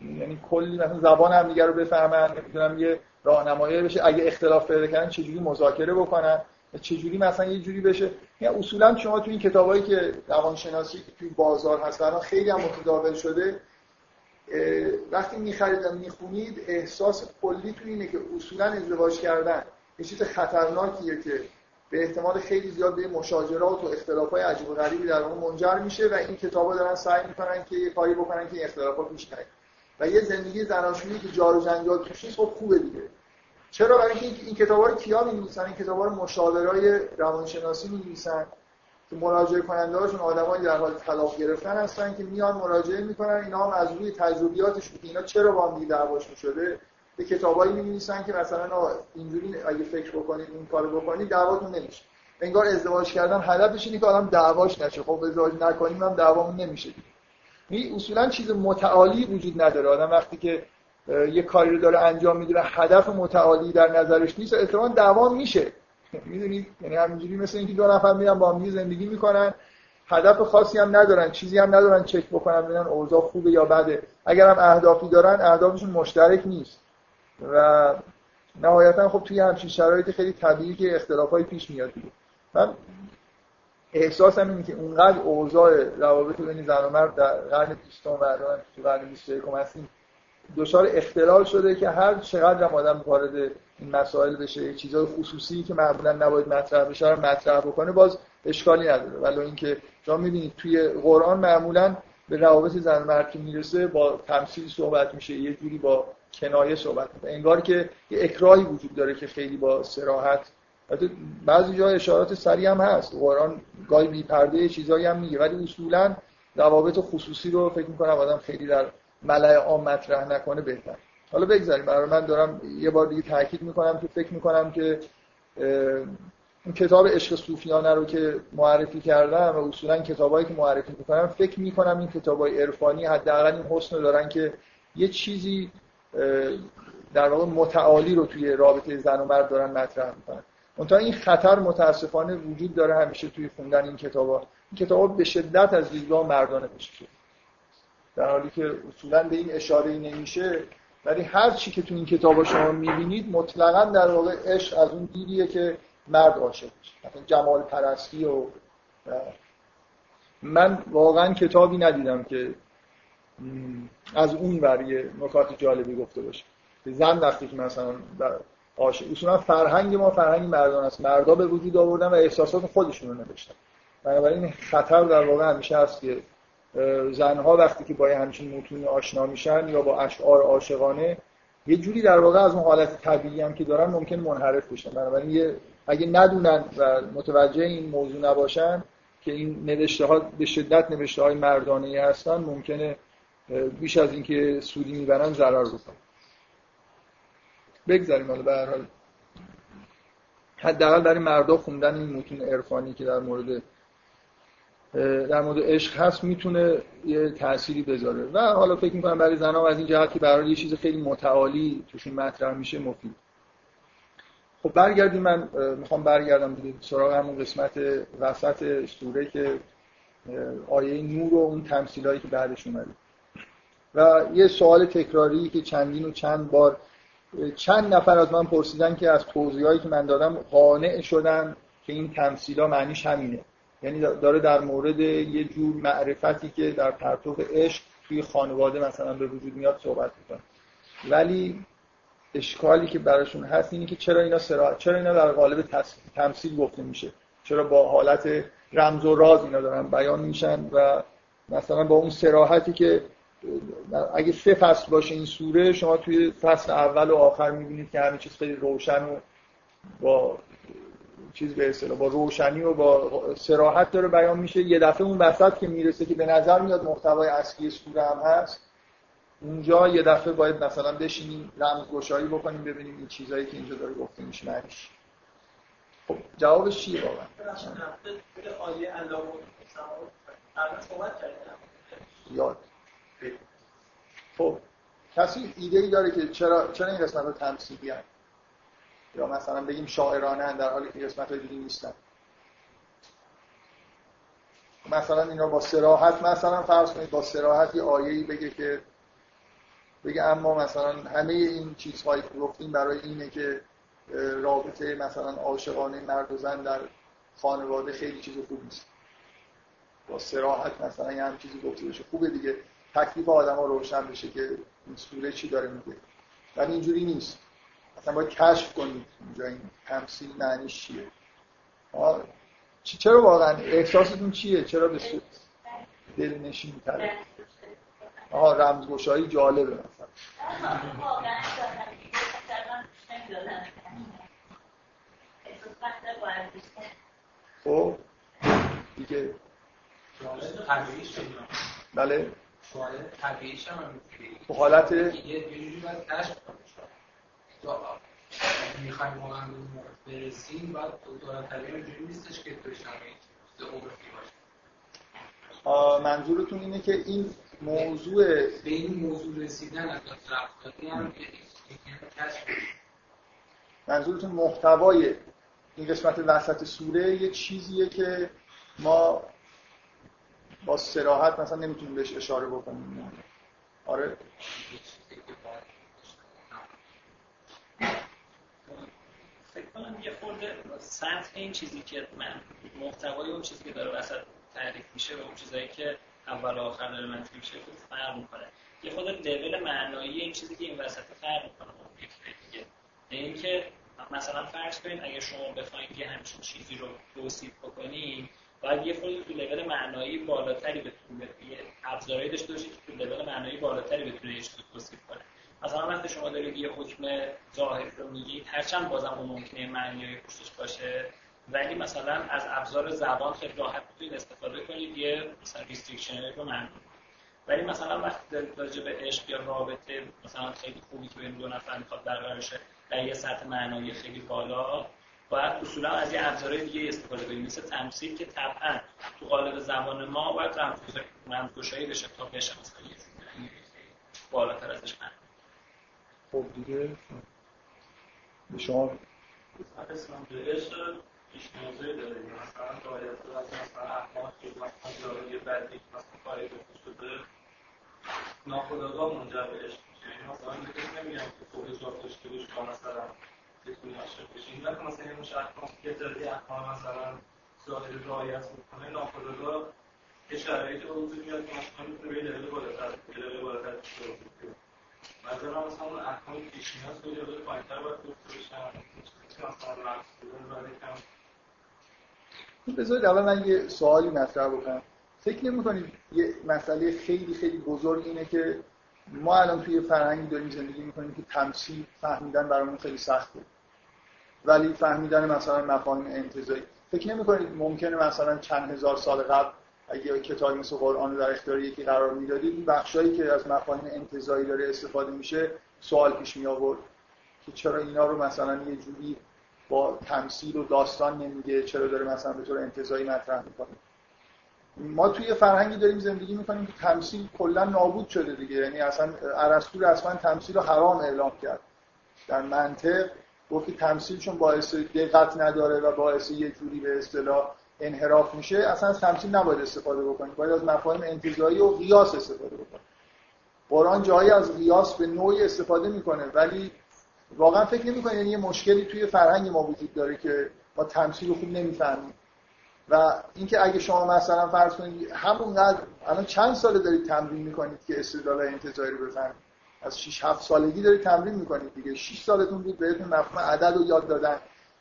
Speaker 1: یعنی کلی مثلا زبان هم دیگه رو بفهمن نمی‌دونم یه راهنمایی بشه. اگه اختلاف پیدا کردن چجوری مذاکره بکنن؟ چجوری مثلا یه جوری بشه؟ یعنی اصولا شما تو این کتابایی که روانشناسی که توی بازار هست خیلی هم متداول شده وقتی می‌خرید و می‌خونید احساس کلی تو اینه که اصولا ازدواج کردن یه چیز خطرناکیه که به احتمال خیلی زیاد به مشاجرات و اختلافات عجیب و غریبی در اون منجر میشه و این کتابا دارن سعی می‌کنن که یه کاری بکنن که این اختلافات پیش نیاد. و یه زندگی زناشویی که جار و جنجال توش نیست خب خوبه دیگه. چرا؟ برای اینکه این کتابا رو کیا می‌نویسن؟ این کتابا رو مشاورای روانشناسی می‌نویسن. که مراجعه کننده هاشون آدمایی در حال طلاق گرفتن هستن که میان مراجعه می‌کنن. اینا هم از روی تجربیاتشون که اینا چرا با هم دیگه شده به کتابایی می‌نویسن که مثلا اینجوری اگه فکر بکنید این کارو بکنید دعواتون نمیشه. انگار ازدواج کردن هدفش اینه که آدم دعواش نشه. خب ازدواج نکنیم هم دعوامون نمیشه. این اصولا چیز متعالی وجود نداره. آدم وقتی که یه کاری رو داره انجام میده هدف متعالی در نظرش نیست احتمال دوام میشه. می‌دونید یعنی همینجوری مثل اینکه دو نفر میرن با هم زندگی می‌کنن هدف خاصی هم ندارن چیزی هم ندارن چک بکنن ببینن اوضاع خوبه یا بده. اگر هم اهدافی دارن اهدافشون مشترک نیست. و نهایتا خب توی همچین شرایط خیلی طبیعی که اختلافای پیش میاد دیگه. من احساسم اینه که اونقدر اوضاع روابط بین زن و مرد در قرن 20 و قرن 21 هستیم دچار اختلال شده که هر چقدر هم آدم وارد این مسائل بشه چیزای خصوصی که معمولا نباید مطرح بشه رو مطرح بکنه باز اشکالی نداره. ولی اینکه شما می‌بینید توی قرآن معمولا به روابط زن مرد که می‌رسه با تمثیل صحبت میشه یه جوری با کنایه صحبت میشه انگار که یه اکراهی وجود داره که خیلی با سراحت بعضی جای اشارات سریع هم هست. قرآن گاهی بی پرده چیزایی هم میگه ولی اصولا روابط خصوصی رو فکر می‌کنم آدم خیلی در ملع عام مطرح نکنه بهتر. حالا بگذاریم. برای من دارم یه بار دیگه تاکید می‌کنم که فکر می‌کنم که این کتاب عشق صوفیانه رو که معرفی کردم و اصولا کتابایی که معرفی می‌کنم فکر می‌کنم این کتابای عرفانی حداقل این حسن دارن که یه چیزی در واقع متعالی رو توی رابطه زن و مرد دارن مطرح می‌کنن. منتها این خطر متاسفانه وجود داره همیشه توی خوندن این کتابا. این کتابا به شدت از دیدگاه مردانه بشه در حالی که اصولا به این اشاره نمیشه ولی هر چی که تو این کتاب شما می‌بینید مطلقا در واقع عشق از اون دیدیه که مرد عاشق مثلا جمال پرستی و من واقعا کتابی ندیدم که از اون بر نکات جالبی گفته باشه. زن وقتی که مثلا عاشق اصولا فرهنگ ما فرهنگ مردان است. مردا به وجود آوردن و احساسات خودشون رو نوشتن. بنابراین خطر در واقع همیشه هست که زنها وقتی که با همچین متون آشنا میشن یا با اشعار عاشقانه یه جوری در واقع از اون حالت طبیعی هم که دارن ممکن منحرف بشن. بنابراین یه اگه ندونن و متوجه این موضوع نباشن که این نوشته ها به شدت نوشته های مردانه ای هستن ممکنه بیش از اینکه سودی می‌برن ضرر بکنن. بگذاریم حالا به هر حال. حداقل برای مردا خوندن این متون عرفانی که در مورد در مورد عشق هست می‌تونه یه تأثیری بذاره. و حالا فکر می‌کنم برای زنها از این جهت که برای یه چیز خیلی متعالی توشون مطرح میشه مفید. خب برگردیم من می‌خوام برگردم دیگه سراغ همون قسمت وسط سوره که آیه نور و اون تمثیلایی که بعدش اومده. و یه سوال تکراری که چندین و چند بار چند نفر از من پرسیدن که از توضیحایی که من دادم قانع شدن که این تمثیلا معنیش همینه. یعنی داره در مورد یه جور معرفتی که در پرتو عشق توی خانواده مثلا به وجود میاد صحبت می‌کنه. ولی اشکالی که براشون هست اینه که چرا اینا سرا... چرا اینا در قالب تمثیل گفته میشه؟ چرا با حالت رمز و راز اینا دارن بیان میشن و مثلا با اون سراحتی که اگه سه فصل باشه این سوره شما توی فصل اول و آخر می‌بینید که همه چیز خیلی روشن و با چیز به اصطلاح با روشنی و با سراحت داره بیان میشه. یه دفعه اون وسط که می‌رسه که به نظر میاد محتوای اصلی سوره هم هست اونجا یه دفعه باید مثلا بشینیم رمز گشایی بکنیم ببینیم این چیزایی که اینجا داره گفته میشه معنیش. خب جوابش چیه واقعا؟ یاد. خب کسی ایده ای داره که چرا چرا این قسمت رو تمثیلی یا مثلا بگیم شاعرانه در حالی که قسمت های دیگه نیستن. مثلا اینا با سراحت مثلا فرض کنید با سراحت یه آیه‌ای بگه که بگه اما مثلا همه این چیزهایی که گفتیم برای اینه که رابطه مثلا عاشقانه مرد و زن در خانواده خیلی چیز خوب نیست. با سراحت مثلا یه هم چیزی گفته بشه. خوبه دیگه. تکلیف آدم ها روشن بشه که این سوره چی داره میگه. ولی اینجوری نیست. اصلا باید کشف کنید اینجا این تمثیل معنیش چیه. چرا واقعا؟ احساستون چیه؟ چرا به سو دل نشین تره آها رمزگشایی جالبه مثلا. خب دیگه. بله. به حالت یه جوری باید کشف می‌خوایم واقعا برسیم باید دولت طبیعی جوری نیستش که تو جغرافی باشه. منظورتون اینه که این موضوع
Speaker 2: به این موضوع رسیدن از رفتاری هم
Speaker 1: منظورتون محتوای این قسمت وسط سوره یه چیزیه که ما با سراحت مثلا نمی‌تونیم بهش اشاره بکنیم. آره
Speaker 2: فکر کنم یه خورده سطح این چیزی که من محتوای اون چیزی که داره وسط تعریف میشه و اون چیزایی که اول و آخر داره منفی میشه خود فرق می‌کنه. یه خود لول معنایی این چیزی که این وسط فرق می‌کنه. دیگه اینکه مثلا فرض کنید اگه شما بخواید یه همچین چیزی رو توصیف بکنید باید یه خود تو لول معنایی بالاتری بتونه یه ابزارهایی داشته باشید که تو لول معنایی بالاتری بتونه یه چیزی توصیف کنه. مثلا وقتی شما دارید یه حکم ظاهر رو میگید هرچند بازم اون ممکنه معنی پوشش باشه ولی مثلا از ابزار زبان خیلی راحت می‌تونید استفاده کنید یه مثلا restriction رو معنی ولی مثلا وقتی راجع به عشق یا رابطه مثلا خیلی خوبی که بین دو نفر می‌خواد برقرار شه در یه سطح معنایی خیلی بالا باید اصولا از یه ابزارهای دیگه استفاده کنیم مثل تمثیل که طبعا تو قالب زبان ما باید رمزگشایی بشه تا بشه مثلا یه بالاتر ازش معنی.
Speaker 1: خب دیگه به شما
Speaker 3: به به ناخداگاه منجر به عشق میشه یعنی مثلا میگه نمیگم که تو اجازه داشته باش با مثلا بتونی عاشق این وقت مثلا یه مش احکام که داری احکام مثلا یه به مثلا می‌تونه به لول بالاتر مثلا
Speaker 1: بذارید اول من یه سوالی مطرح بکنم. فکر نمی کنید یه مسئله خیلی خیلی بزرگ اینه که ما الان توی فرهنگی داریم زندگی می‌کنیم که تمثیل فهمیدن برامون خیلی سخته ولی فهمیدن مثلا مفاهیم انتزاعی فکر نمی کنید ممکنه مثلا چند هزار سال قبل اگه کتابی مثل قرآن در اختیار یکی قرار می‌دادید این بخشایی که از مفاهیم انتزاعی داره استفاده میشه سوال پیش می آورد که چرا اینا رو مثلا یه جوری با تمثیل و داستان نمیگه؟ چرا داره مثلا به طور انتزاعی مطرح می‌کنه؟ ما توی فرهنگی داریم زندگی می‌کنیم که تمثیل کلا نابود شده دیگه. یعنی اصلا ارسطو رسما تمثیل رو حرام اعلام کرد. در منطق گفت که تمثیل چون باعث دقت نداره و باعث یه جوری به اصطلاح انحراف میشه اصلا از نباید استفاده بکنید باید از مفاهیم انتزاعی و قیاس استفاده بکنید قرآن جایی از قیاس به نوعی استفاده می‌کنه ولی واقعا فکر نمی‌کنه یعنی یه مشکلی توی فرهنگ ما وجود داره که ما تمثیل خوب نمی‌فهمیم. و اینکه اگه شما مثلا فرض کنید همونقدر الان چند ساله دارید تمرین می‌کنید که استدلال انتزاعی رو بفهمید از 6 7 سالگی دارید تمرین می‌کنید دیگه. 6 سالتون بود بهتون مفهوم عدد رو یاد دادن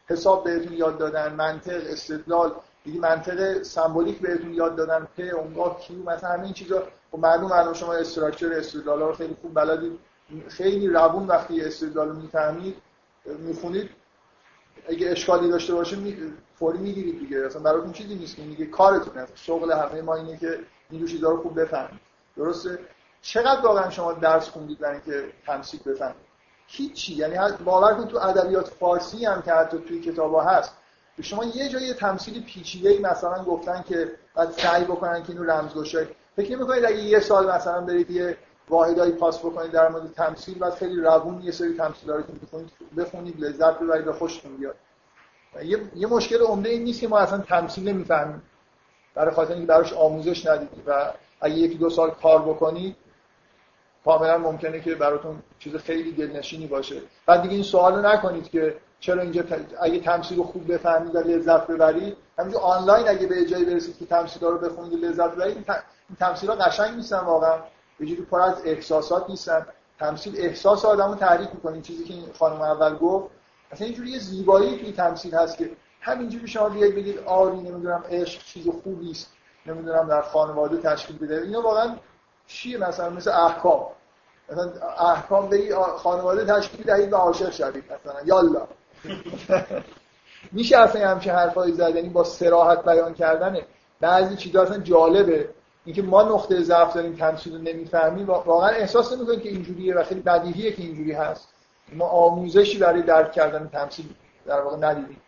Speaker 1: حساب بهتون یاد دادن منطق استدلال. دیگه منطق سمبولیک بهتون یاد دادن پ اونگاه کیو مثلا همه این چیزا. خب معلوم الان شما استراکچر استدلال رو خیلی خوب بلدید. خیلی روون وقتی استدلال رو می‌فهمید می‌خونید. اگه اشکالی داشته باشه می... فوری می‌گیرید دیگه. اصلا براتون چیزی نیست که میگه کارتون هست. شغل همه ما اینه که این چیزا رو خوب بفهمید. درسته؟ چقدر واقعا شما درس خوندید برای اینکه تمثیل بفهمید؟ هیچی. یعنی باور کن تو ادبیات فارسی هم که حتی توی کتابا هست. شما یه جایی تمثیل پیچیده مثلا گفتن که بعد سعی بکنن که اینو رمزگشایی فکر نمی‌کنید اگه یه سال مثلا برید یه واحدایی پاس بکنید در مورد تمثیل بعد خیلی روون یه سری تمثیلا رو بخونید بخونید لذت ببرید و خوشتون بیاد. یه, یه مشکل عمده این نیست که ما اصلا تمثیل نمی‌فهمیم. برای خاطر اینکه براش آموزش ندیدید و اگه یکی دو سال کار بکنید کاملا ممکنه که براتون چیز خیلی دلنشینی باشه. بعد دیگه این سوالو نکنید که چرا اینجا اگه تمثیل رو خوب بفهمید و لذت ببرید همینجور آنلاین اگه به جایی برسید که تمثیل رو بخونید لذت ببرید این تمثیل ها قشنگ نیستن واقعا. به جوری پر از احساسات نیستن. تمثیل احساس آدمو تحریک می‌کنه. چیزی که این خانم اول گفت اصلا اینجوری یه زیبایی توی تمثیل هست که همینجوری شما بیاید بگید آری نمی‌دونم عشق چیز خوبی است نمی‌دونم در خانواده تشکیل بده. اینا واقعا چیه؟ مثلا مثل احکام. مثلا احکام به خانواده تشکیل دهید و عاشق شوید مثلا. یالا. میشه اصلا همچین حرفایی زد؟ یعنی با سراحت بیان کردنه. بعضی چیزا اصلا جالبه. اینکه ما نقطه ضعف داریم تمثیل رو نمی‌فهمیم. واقعا احساس نمی‌کنیم که اینجوریه و خیلی بدیهیه که اینجوری هست. ما آموزشی برای درک کردن تمثیل در واقع ندیدیم.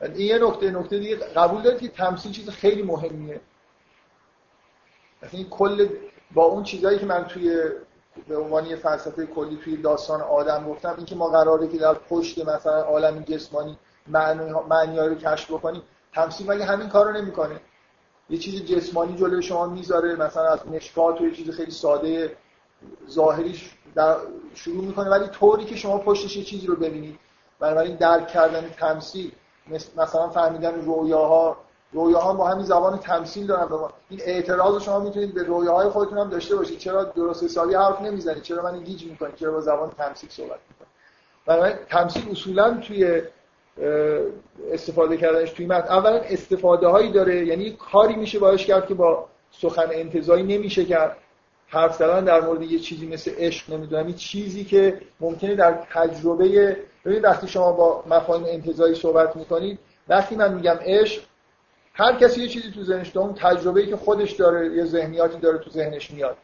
Speaker 1: این یه نکته نکته دیگه قبول دارید که تمثیل چیز خیلی مهمیه. مثلا این کل با اون چیزایی که من توی به عنوان فلسفه کلی توی داستان آدم گفتم اینکه ما قراره که در پشت مثلا عالم جسمانی معنی رو کشف بکنیم تمثیل مگه همین کارو نمی‌کنه؟ یه چیز جسمانی جلوی شما می‌ذاره مثلا از مشکات و یه چیز خیلی ساده ظاهری در شروع می‌کنه ولی طوری که شما پشتش یه چیزی رو ببینید. بنابراین درک کردن تمثیل مثلا فهمیدن رویاها رویاها با همین زبان تمثیل دارن به این اعتراض شما می‌تونید به رویاهای خودتون هم داشته باشید. چرا درست حسابی حرف نمی‌زنید؟ چرا من گیج می‌کنید؟ چرا با زبان تمثیل صحبت می‌کنید؟ بنابراین تمثیل اصولا توی استفاده کردنش توی متن اولا استفاده هایی داره. یعنی کاری میشه باش کرد که با سخن انتظایی نمیشه کرد. حرف زدن در مورد یه چیزی مثل عشق نمی‌دونم این چیزی که ممکنه در تجربه ببینید وقتی شما با مفاهیم انتظایی صحبت می‌کنید وقتی من میگم عشق هر کسی یه چیزی تو ذهنش داره اون تجربه‌ای که خودش داره یه ذهنیاتی داره تو ذهنش میاد.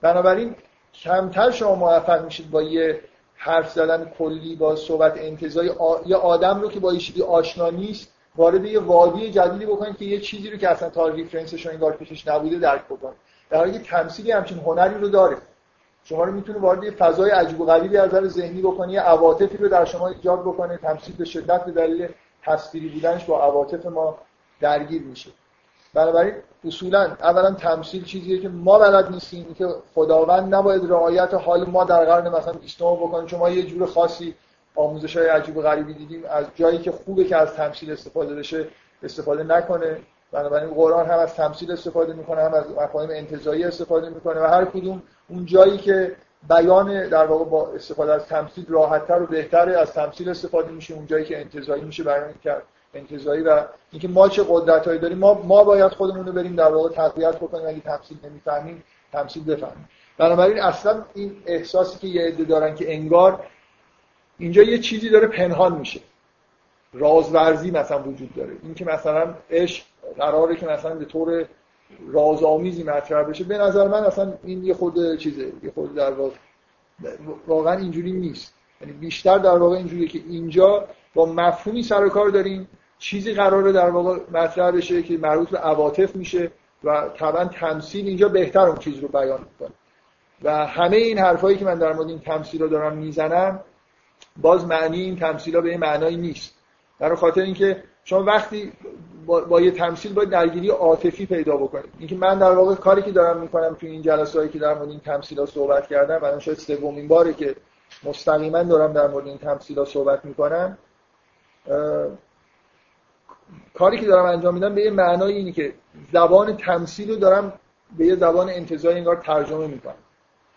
Speaker 1: بنابراین کمتر شما موفق میشید با یه حرف زدن کلی با صحبت انتظایی یه آدم رو که با یه آشنا نیست وارد یه وادی جدیدی بکنید که یه چیزی رو که اصلا تا ریفرنسش انگار پیشش نبوده درک بکنید. در حالی که تمثیلی همچین هنری رو داره. شما رو می‌تونه وارد یه فضای عجیب و غریبی از نظر ذهنی بکنه یه عواطفی رو در شما ایجاد بکنه. تمثیل به شدت به دلیل تصویری بودنش با عواطف ما درگیر میشه. بنابراین اصولا اولا تمثیل چیزیه که ما بلد نیستیم که خداوند نباید رعایت حال ما در قرن مثلا 20 بکنه. چون ما یه جور خاصی آموزش های عجیب و غریبی دیدیم. از جایی که خوبه که از تمثیل استفاده بشه استفاده نکنه. بنابراین قرآن هم از تمثیل استفاده می‌کنه هم از مفاهیم انتزاعی استفاده می‌کنه و هر کدوم اون جایی که بیان در واقع با استفاده از تمثیل راحتتر و بهتره از تمثیل استفاده میشه. اون جایی که انتزاعی میشه بیان کرد انتزاعی و اینکه ما چه قدرتایی داریم ما ما باید خودمون رو بریم در واقع تقویت بکنیم اگه تمثیل نمی‌فهمیم تمثیل بفهمیم. بنابراین اصلا این احساسی که یه عده دارن که انگار اینجا یه چیزی داره پنهان میشه. رازورزی مثلا وجود داره. اینکه مثلا عشق قراره که مثلا به طور رازآمیزی مطرح بشه به نظر من اصلا این یه خود چیزه. یه خود در واقع واقعا اینجوری نیست. یعنی بیشتر در واقع اینجوریه که اینجا با مفهومی سر و کار داریم چیزی قراره در واقع مطرح بشه که مربوط به عواطف میشه و طبعا تمثیل اینجا بهتر اون چیز رو بیان می‌کنه. و همه این حرفایی که من در مورد این تمثیل رو دارم می‌زنم باز معنی این تمثیل ها به این معنایی نیست. در خاطر اینکه شما وقتی با, با یه تمثیل باید درگیری عاطفی پیدا بکنید. اینکه من در واقع کاری که دارم می‌کنم تو این جلساتی که در مورد این تمثیل ها صحبت کردم و شاید سومین باره که مستقیما دارم در مورد این تمثیل ها صحبت می‌کنم کاری که دارم انجام میدم به یه معنای اینه که زبان تمثیل رو دارم به یه زبان انتظاری انگار ترجمه می‌کنم.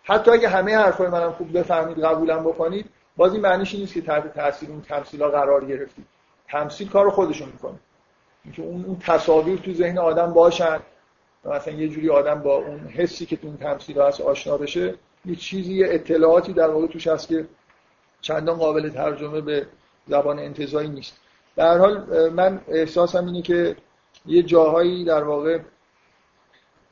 Speaker 1: حتی اگه همه حرفای منم خوب بفهمید قبولم بکنید باز این معنیش نیست که تحت تاثیر اون تمثیل ها قرار گرفتید. تمثیل کار خودشون می‌کنه. اینکه اون اون تصاویر تو ذهن آدم باشن مثلا یه جوری آدم با اون حسی که تو اون تمثیل هست آشنا بشه یه چیزی یه اطلاعاتی در واقع توش هست که چندان قابل ترجمه به زبان انتظایی نیست. در حال من احساسم اینه که یه جاهایی در واقع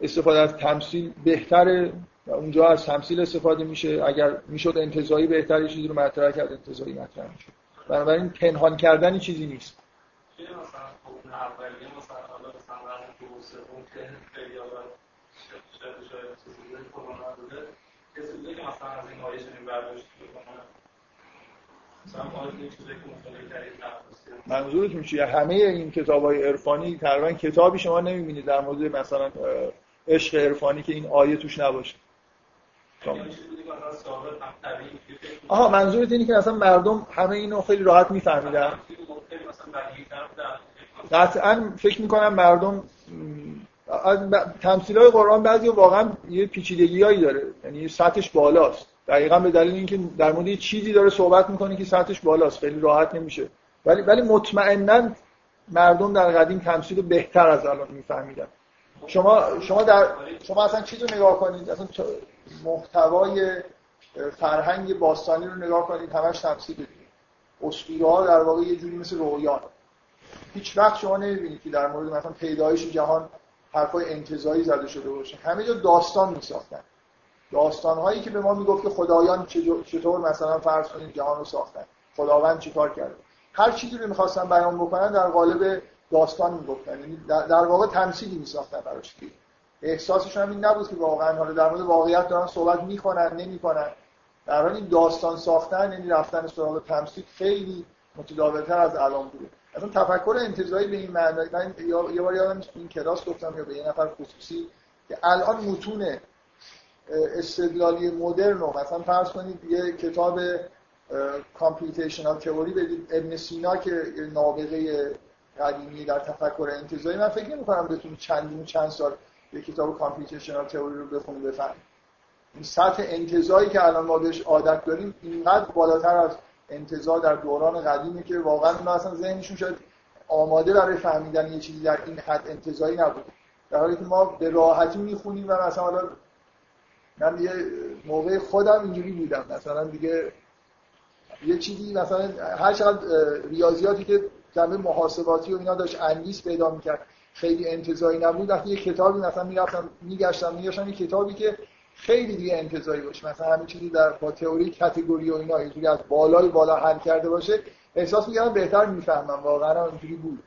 Speaker 1: استفاده از تمثیل بهتره و اونجا از تمثیل استفاده میشه. اگر می‌شد انتظایی بهتری چیزی رو مطرح کرد انتظایی مطرح میشه بنابراین پنهان کردن چیزی نیست. منظورتون چیه همه این کتاب های عرفانی تقریبا کتابی شما نمی‌بینید در مورد مثلا عشق عرفانی که این آیه توش نباشه. آها منظورت اینه که مثلا مردم همه اینو خیلی راحت میفهمیدن. قطعا فکر می‌کنم مردم تمثیل های قرآن بعضی واقعا یه پیچیدگی هایی داره. یعنی سطحش بالاست. دقیقا به دلیل اینکه در مورد چیزی داره صحبت می‌کنه که سطحش بالاست خیلی راحت نمیشه. ولی ولی مطمئنا مردم در قدیم تمثیل بهتر از الان میفهمیدن. شما شما در شما اصلا چیزی رو نگاه کنید اصلا محتوای فرهنگ باستانی رو نگاه کنید همش تمثیل اسطوره ها در واقع یه جوری مثل رویان. هیچ وقت شما نمی‌بینید که در مورد مثلا پیدایش جهان حرفای انتزاعی زده شده باشه. همه جا داستان میساختن. داستان هایی که به ما می‌گفت که خدایان چطور مثلا فرض کنید جهان رو ساختن. خداوند چیکار کرده؟ هر چیزی رو می‌خواستن بیان بکنن در قالب داستان می‌گفتن. یعنی در واقع تمثیلی میساختن براش احساسشون هم این نبود که واقعا حالا در مورد واقعیت دارن صحبت می‌کنن نمی‌کنن. در حال داستان ساختن یعنی رفتن سراغ تمثیل خیلی متداولتر از الان بوده اصلا تفکر انتظایی به این معنی من یه بار یادم این کلاس گفتم یا به یه نفر خصوصی که الان متون استدلالی مدرن رو مثلا فرض کنید یه کتاب کامپیوتیشنال تئوری بدید ابن سینا که نابغه قدیمی در تفکر انتظایی من فکر نمی کنم بتونید چندین چند سال یه کتاب کامپیوتیشنال تئوری رو بخونید بفهمید. این سطح انتظایی که الان ما بهش عادت داریم اینقدر بالاتر از انتظار در دوران قدیمی که واقعا اونا اصلا ذهنشون شاید آماده برای فهمیدن یه چیزی در این حد انتظایی نبود. در حالی که ما به راحتی می‌خونیم و مثلا من یه موقع خودم اینجوری بودم. مثلا دیگه یه چیزی مثلا هر چقدر ریاضیاتی که جنبه محاسباتی و اینا داشت انگیز پیدا می‌کرد. خیلی انتظایی نبود. وقتی یه کتابی مثلا می‌رفتم میگشتم میگشتم یه کتابی که خیلی دیگه انتظایی باشه. مثلا همین چیزی در با تئوری کاتگوری و اینا اینجوری از بالای بالا حل کرده باشه احساس می‌کردم بهتر می‌فهمم. واقعا اینجوری بود.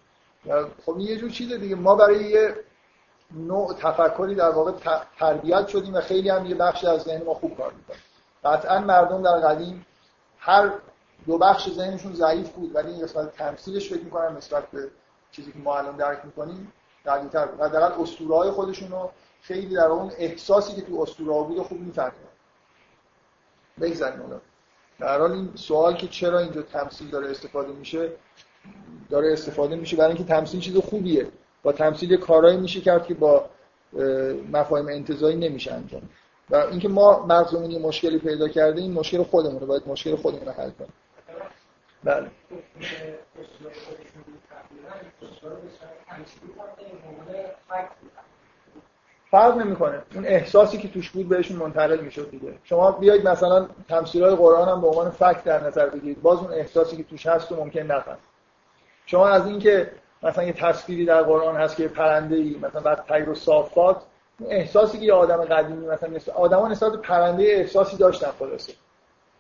Speaker 1: خب یه جور چیز دیگه. ما برای یه نوع تفکری در واقع تربیت شدیم و خیلی هم یه بخشی از ذهن ما خوب کار می‌کنه. قطعا مردم در قدیم هر دو بخش ذهنشون ضعیف بود ولی این قسمت تمثیلش فکر می‌کنم نسبت به چیزی که ما الان درک می‌کنیم قوی‌تر بود. حداقل اسطوره‌های خودشون رو خیلی در اون احساسی که تو اسطوره بود خوب میفهمیدن. بگذاریم اون در حال این سوال که چرا اینجا تمثیل داره استفاده میشه داره استفاده میشه برای اینکه تمثیل چیز خوبیه. با تمثیل کارهایی میشه کرد که با مفاهیم انتزاعی نمیشه انجام. و اینکه ما مغزمون یه مشکلی پیدا کرده این مشکل خودمونه. باید مشکل خودمون رو حل کنیم. بله. فرق نمی‌کنه. اون احساسی که توش بود بهشون منتقل می‌شد دیگه. شما بیاید مثلا تمثیل های قرآن هم به عنوان فکت در نظر بگیرید. باز اون احساسی که توش هست رو ممکن نفهم. شما از اینکه مثلا یه تصویری در قرآن هست که پرنده ای مثلا بعد تیر و صافات احساسی که یه آدم قدیمی مثلا مثل آدما نسبت پرنده احساسی داشتن خلاصه.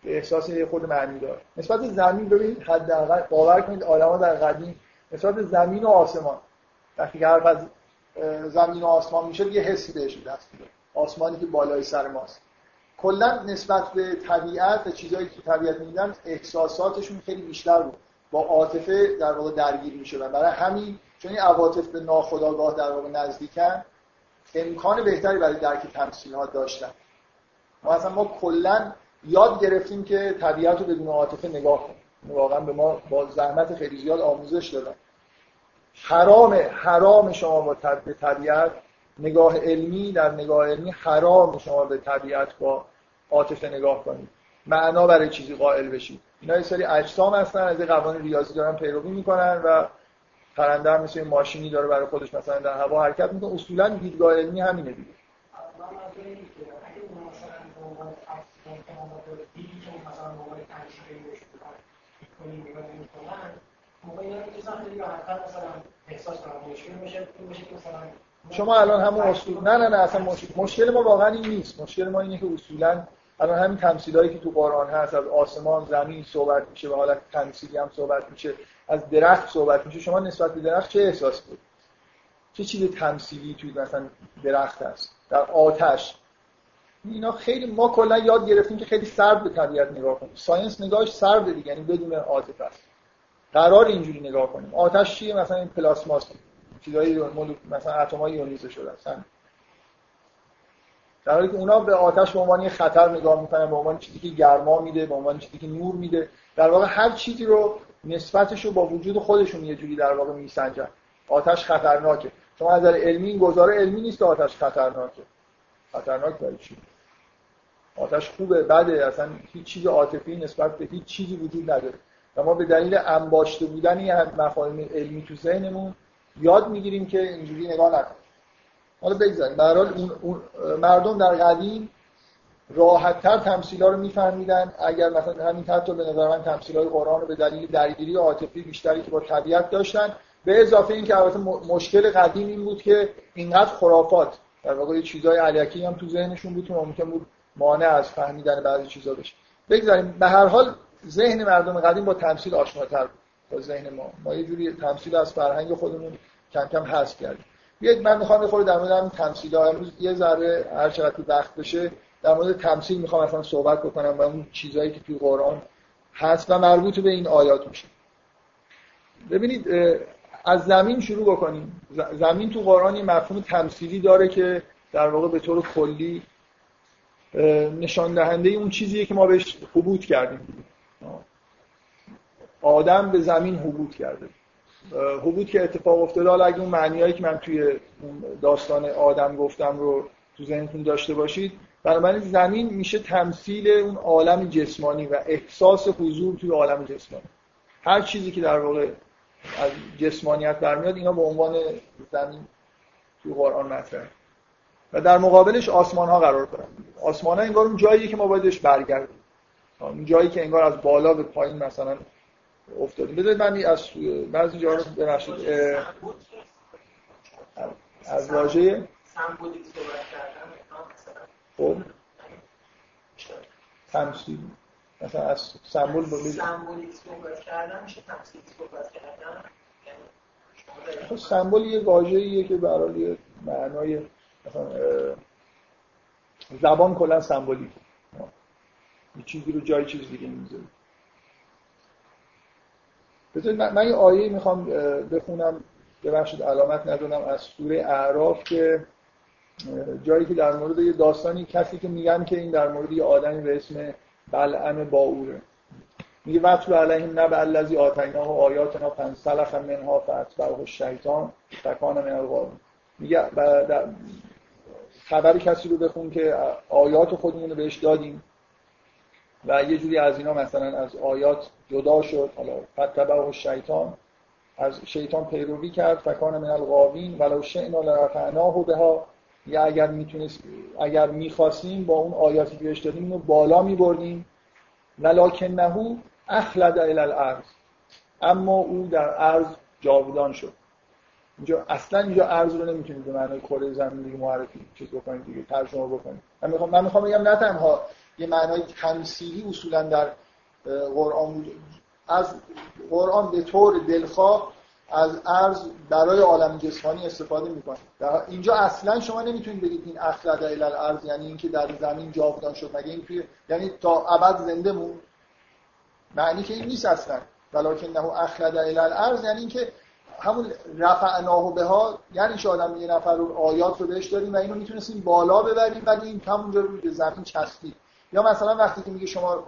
Speaker 1: احساس خود معنی داره. نسبت زمین ببینید حداقل باور کنید آدما در قدیم نسبت زمین و آسمان وقتی که حرف از زمین و آسمان میشه یه حسی بهش دست میده آسمانی که بالای سر ماست. کلا نسبت به طبیعت و چیزهایی که طبیعت میدن احساساتشون خیلی بیشتر بود. با عاطفه در واقع درگیر می‌شدن. برای همین چون این عواطف به ناخودآگاه در واقع نزدیکن امکان بهتری برای درک تمثیل ها داشتن. ما اصلا ما کلا یاد گرفتیم که طبیعت رو بدون عاطفه نگاه کنیم. واقعا به ما با زحمت خیلی زیاد آموزش دادن. حرام حرام شما با طبیعت نگاه علمی در نگاه علمی حرام شما به طبیعت با عاطفه نگاه کنید. معنا برای چیزی قائل بشید. اینا یه سری اجسام هستن از قوانین ریاضی دارن پیروی می‌کنن و پرنده هم مثل ماشینی داره برای خودش مثلا در هوا حرکت می‌کنه. اصولا دیدگاه علمی همینه دیگه. شما الان همون اصول نه نه نه اصلا مشکل, مشکل ما واقعا این نیست. مشکل ما اینه که اصولا الان همین تمثیلایی که تو قرآن هست از آسمان زمین صحبت میشه و حالت تمثیلی هم صحبت میشه از درخت صحبت میشه. شما نسبت به درخت چه احساس بود چه چیز تمثیلی توی مثلا درخت هست؟ در آتش. اینا خیلی ما کلا یاد گرفتیم که خیلی سرد به طبیعت نگاه کنیم. ساینس نگاهش سرد دیگه یعنی بدون عاطفه است. قرار اینجوری نگاه کنیم. آتش چیه؟ مثلا این پلاسماست. چیزایی مثلا اتمای یونیزه شده. هستن در حالی که اونا به آتش به عنوان خطر نگاه می‌کنن به عنوان چیزی که گرما میده به عنوان چیزی که نور میده در واقع هر چیزی رو نسبتش رو با وجود خودشون یه جوری در واقع میسنجن. آتش خطرناکه. شما از علمی این گزاره علمی نیست آتش خطرناکه. خطرناک برای چی؟ آتش خوبه بده. اصلا هیچ چیز عاطفی نسبت به هیچ چیزی وجود نداره. و ما به دلیل انباشته بودن این مفاهیم علمی تو ذهنمون یاد می‌گیریم که اینجوری نگاه نکنیم. حالا بگذاریم. به اون مردم در قدیم راحتتر تمثیلا رو میفهمیدن. اگر مثلا همین حتی به نظر من های قرآن رو به دلیل درگیری عاطفی بیشتری که با طبیعت داشتن. به اضافه اینکه البته مشکل قدیم این بود که اینقدر خرافات. در واقع یه چیزای علیکی هم تو ذهنشون بود که ممکن بود مانع از فهمیدن بعضی چیزا بشه. بگذاریم. به هر حال ذهن مردم قدیم با تمثیل آشناتر بود. با ذهن ما. ما یه جوری تمثیل از فرهنگ خودمون کم کم حذف کردیم. بیاید من می‌خوام بخوره در مورد تمثیل ها. امروز یه ذره هر چقدر وقت بشه در مورد تمثیل می‌خوام اصلا صحبت بکنم و اون چیزهایی که توی قرآن هست و مربوط به این آیات میشه. ببینید از زمین شروع بکنیم. زمین تو قرآن یه مفهوم تمثیلی داره که در واقع به طور کلی نشان دهنده اون چیزیه که ما بهش حبوط کردیم. آدم به زمین حبوط کرده. حبوط که اتفاق افتاده حالا اگه اون معنیایی که من توی داستان آدم گفتم رو تو ذهنتون داشته باشید بنابراین زمین میشه تمثیل اون عالم جسمانی و احساس حضور توی عالم جسمانی. هر چیزی که در واقع از جسمانیت برمیاد اینا به عنوان زمین توی قرآن مطرحه. و در مقابلش آسمان ها قرار دارن. آسمان ها انگار اون جاییه که ما بایدش برگردیم. اون جایی که انگار از بالا به پایین مثلا افتادیم بذارید من از بعضی جا رو ببخشید از واژه خب. تمثیل. مثلا از سمبول
Speaker 4: سمبولیک صحبت
Speaker 1: خب سمبول یه واژه‌ایه که برای یه معنای مثلا زبان کلا سمبولیک یه چیزی رو جای چیز دیگه می‌ذاره بذارید من, یه آیه می‌خوام بخونم. ببخشید علامت ندونم از سوره اعراف که جایی که در مورد یه داستانی کسی که میگن که این در مورد یه آدمی به اسم بلعم باوره. میگه وطل علیهم نبع و آیاتنا فانسلخ منها فاتبعه الشیطان فکان من الغاوین میگه خبر کسی رو بخون که آیات خودمون رو بهش دادیم. و یه جوری از اینا مثلا از آیات جدا شد. حالا فتبعه شیطان از شیطان پیروی کرد. فکان من الغاوین. ولو شئنا لرفعناه بها. یا اگر می‌تونست اگر می‌خواستیم با اون آیاتی که بهش دادیم اینو بالا میبردیم. ولکنه اخلد الى الارض. اما او در ارض جاودان شد. اینجا اصلا اینجا ارز رو نمی‌تونید به معنای کره زمین دیگه معرفی چیز بکنید دیگه ترجمه بکنید. من می‌خوام من می‌خوام بگم نه تنها یه معنای تمثیلی اصولا در قرآن بود از قرآن به طور دلخواه از ارز برای عالم جسمانی استفاده می‌کنه. اینجا اصلا شما نمی‌تونید بگید این اخلد الى الارض یعنی اینکه در زمین جاودان شد. مگه این یعنی تا ابد زنده مون؟ معنی که این نیست اصلا. ولکن نه اخلد الى الارض یعنی اینکه همون رفعناه به ها یعنی که آدم یه نفر رو آیات رو بهش داریم و اینو می‌تونستیم بالا ببریم ولی این همونجا رو به زمین چسبید. یا مثلا وقتی که میگه شما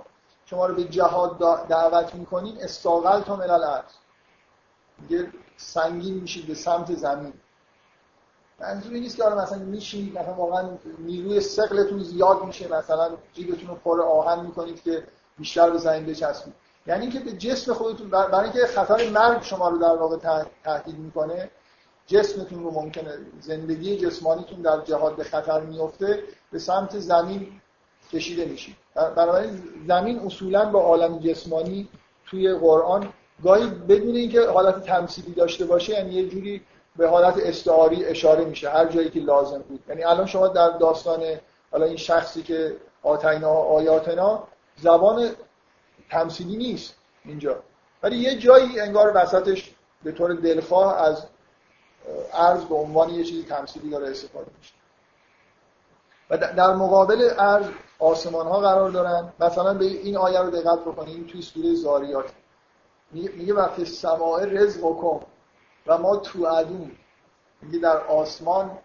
Speaker 1: شما رو به جهاد دعوت می‌کنین استاقل تا ملل میگه سنگین میشید به سمت زمین. منظور نیست که مثلا میشینید مثلا واقعا نیروی سقلتون زیاد میشه مثلا جیبتون رو پر آهن می‌کنید که بیشتر به زمین بچسبید. یعنی اینکه به جسم خودتون برای اینکه خطر مرگ شما رو در واقع تهدید می‌کنه جسمتون رو ممکنه زندگی جسمانیتون در جهاد به خطر میفته به سمت زمین کشیده میشید بنابراین زمین اصولا با عالم جسمانی توی قرآن گاهی بدون اینکه حالت تمثیلی داشته باشه یعنی یه جوری به حالت استعاری اشاره میشه هر جایی که لازم بود. یعنی الان شما در داستان حالا این شخصی که آتینا آیاتنا زبان تمثیلی نیست اینجا. ولی یه جایی انگار وسطش به طور دلخواه از ارز به عنوان یه چیزی تمثیلی داره استفاده میشه. و در مقابل ارز آسمان ها قرار دارن. مثلا به این آیه رو دقت بکنید توی سوره زاریات. میگه وقتی سماع رزق کن و ما تو ادون میگه در آسمان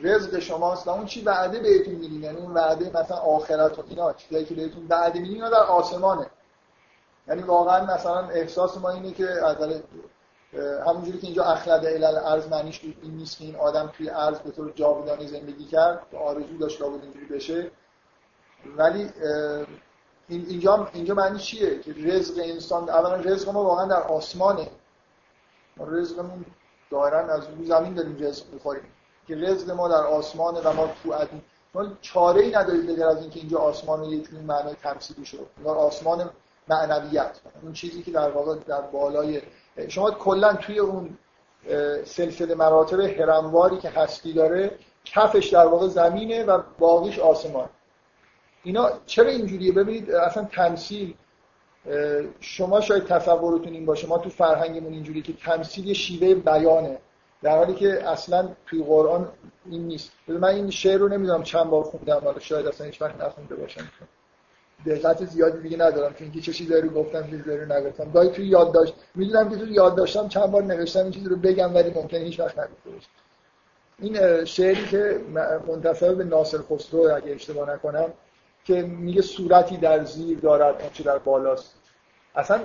Speaker 1: رزق شماست و اون چی وعده بهتون میدیم یعنی اون وعده مثلا آخرت و اینا چیزایی که بهتون وعده میدیم در آسمانه. یعنی واقعا مثلا احساس ما اینه که از همونجوری که اینجا اخلد علل ارز معنیش این نیست که این آدم توی ارز به طور جاودانی زندگی کرد و آرزو داشت لابد اینجوری بشه. ولی اینجا اینجا معنی چیه؟ که رزق انسان اولا رزق ما واقعا در آسمانه. ما رزقمون دائرا از روی زمین داریم رزق می‌خوریم. که رزق ما در آسمانه و ما تو ادیم ما چاره ای ندارید بگر از اینکه اینجا آسمان رو یه معنای تمثیلی شد. آسمان معنویت. اون چیزی که در واقع در بالای شما کلا توی اون سلسله مراتب هرمواری که هستی داره کفش در واقع زمینه و باقیش آسمان اینا چرا اینجوریه؟ ببینید اصلا تمثیل شما شاید تصورتون این باشه ما تو فرهنگمون اینجوری که تمثیل یه شیوه بیانه در حالی که اصلا توی قرآن این نیست. من این شعر رو نمی‌دونم چند بار خوندم حالا شاید اصلا هیچ وقت نخونده باشم. دقت زیادی دیگه ندارم که اینکه چه چیزایی رو گفتم چه چیزایی رو نگفتم. گاهی توی یاد داشت می‌دونم که توی یاد داشتم چند بار نوشتم این چیزی رو بگم ولی ممکنه هیچ وقت نگفته باشم. این شعری که منتسب به ناصر خسرو اگه اشتباه نکنم که میگه صورتی در زیر دارد آنچه در بالاست. اصلا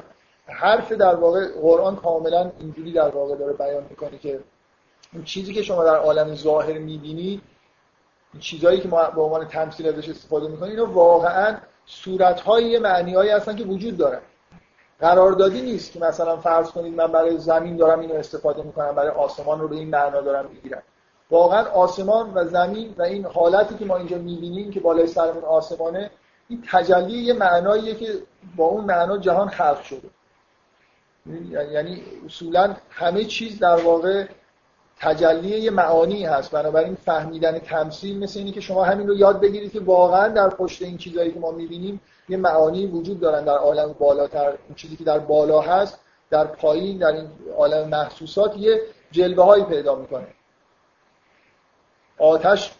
Speaker 1: حرف در واقع قرآن کاملا اینجوری در واقع داره بیان می‌کنه که اون چیزی که شما در عالم ظاهر می‌بینید این چیزهایی که ما به عنوان تمثیل ازش استفاده می‌کنیم اینو واقعا صورت های معنی هستن که وجود دارن. قراردادی نیست که مثلا فرض کنید من برای زمین دارم اینو استفاده می‌کنم برای آسمان رو به این معنا دارم می‌گیرم. واقعا آسمان و زمین و این حالتی که ما اینجا می‌بینیم که بالای سرمون آسمانه این تجلی یه معناییه که با اون معنا جهان خلق شده. یعنی اصولا همه چیز در واقع تجلی یه معانی هست. بنابراین فهمیدن تمثیل مثل اینه که شما همین رو یاد بگیرید که واقعا در پشت این چیزایی که ما می‌بینیم یه معانی وجود دارن در عالم بالاتر. این چیزی که در بالا هست در پایین در این عالم محسوسات یه جلوه هایی پیدا می‌کنه. آتش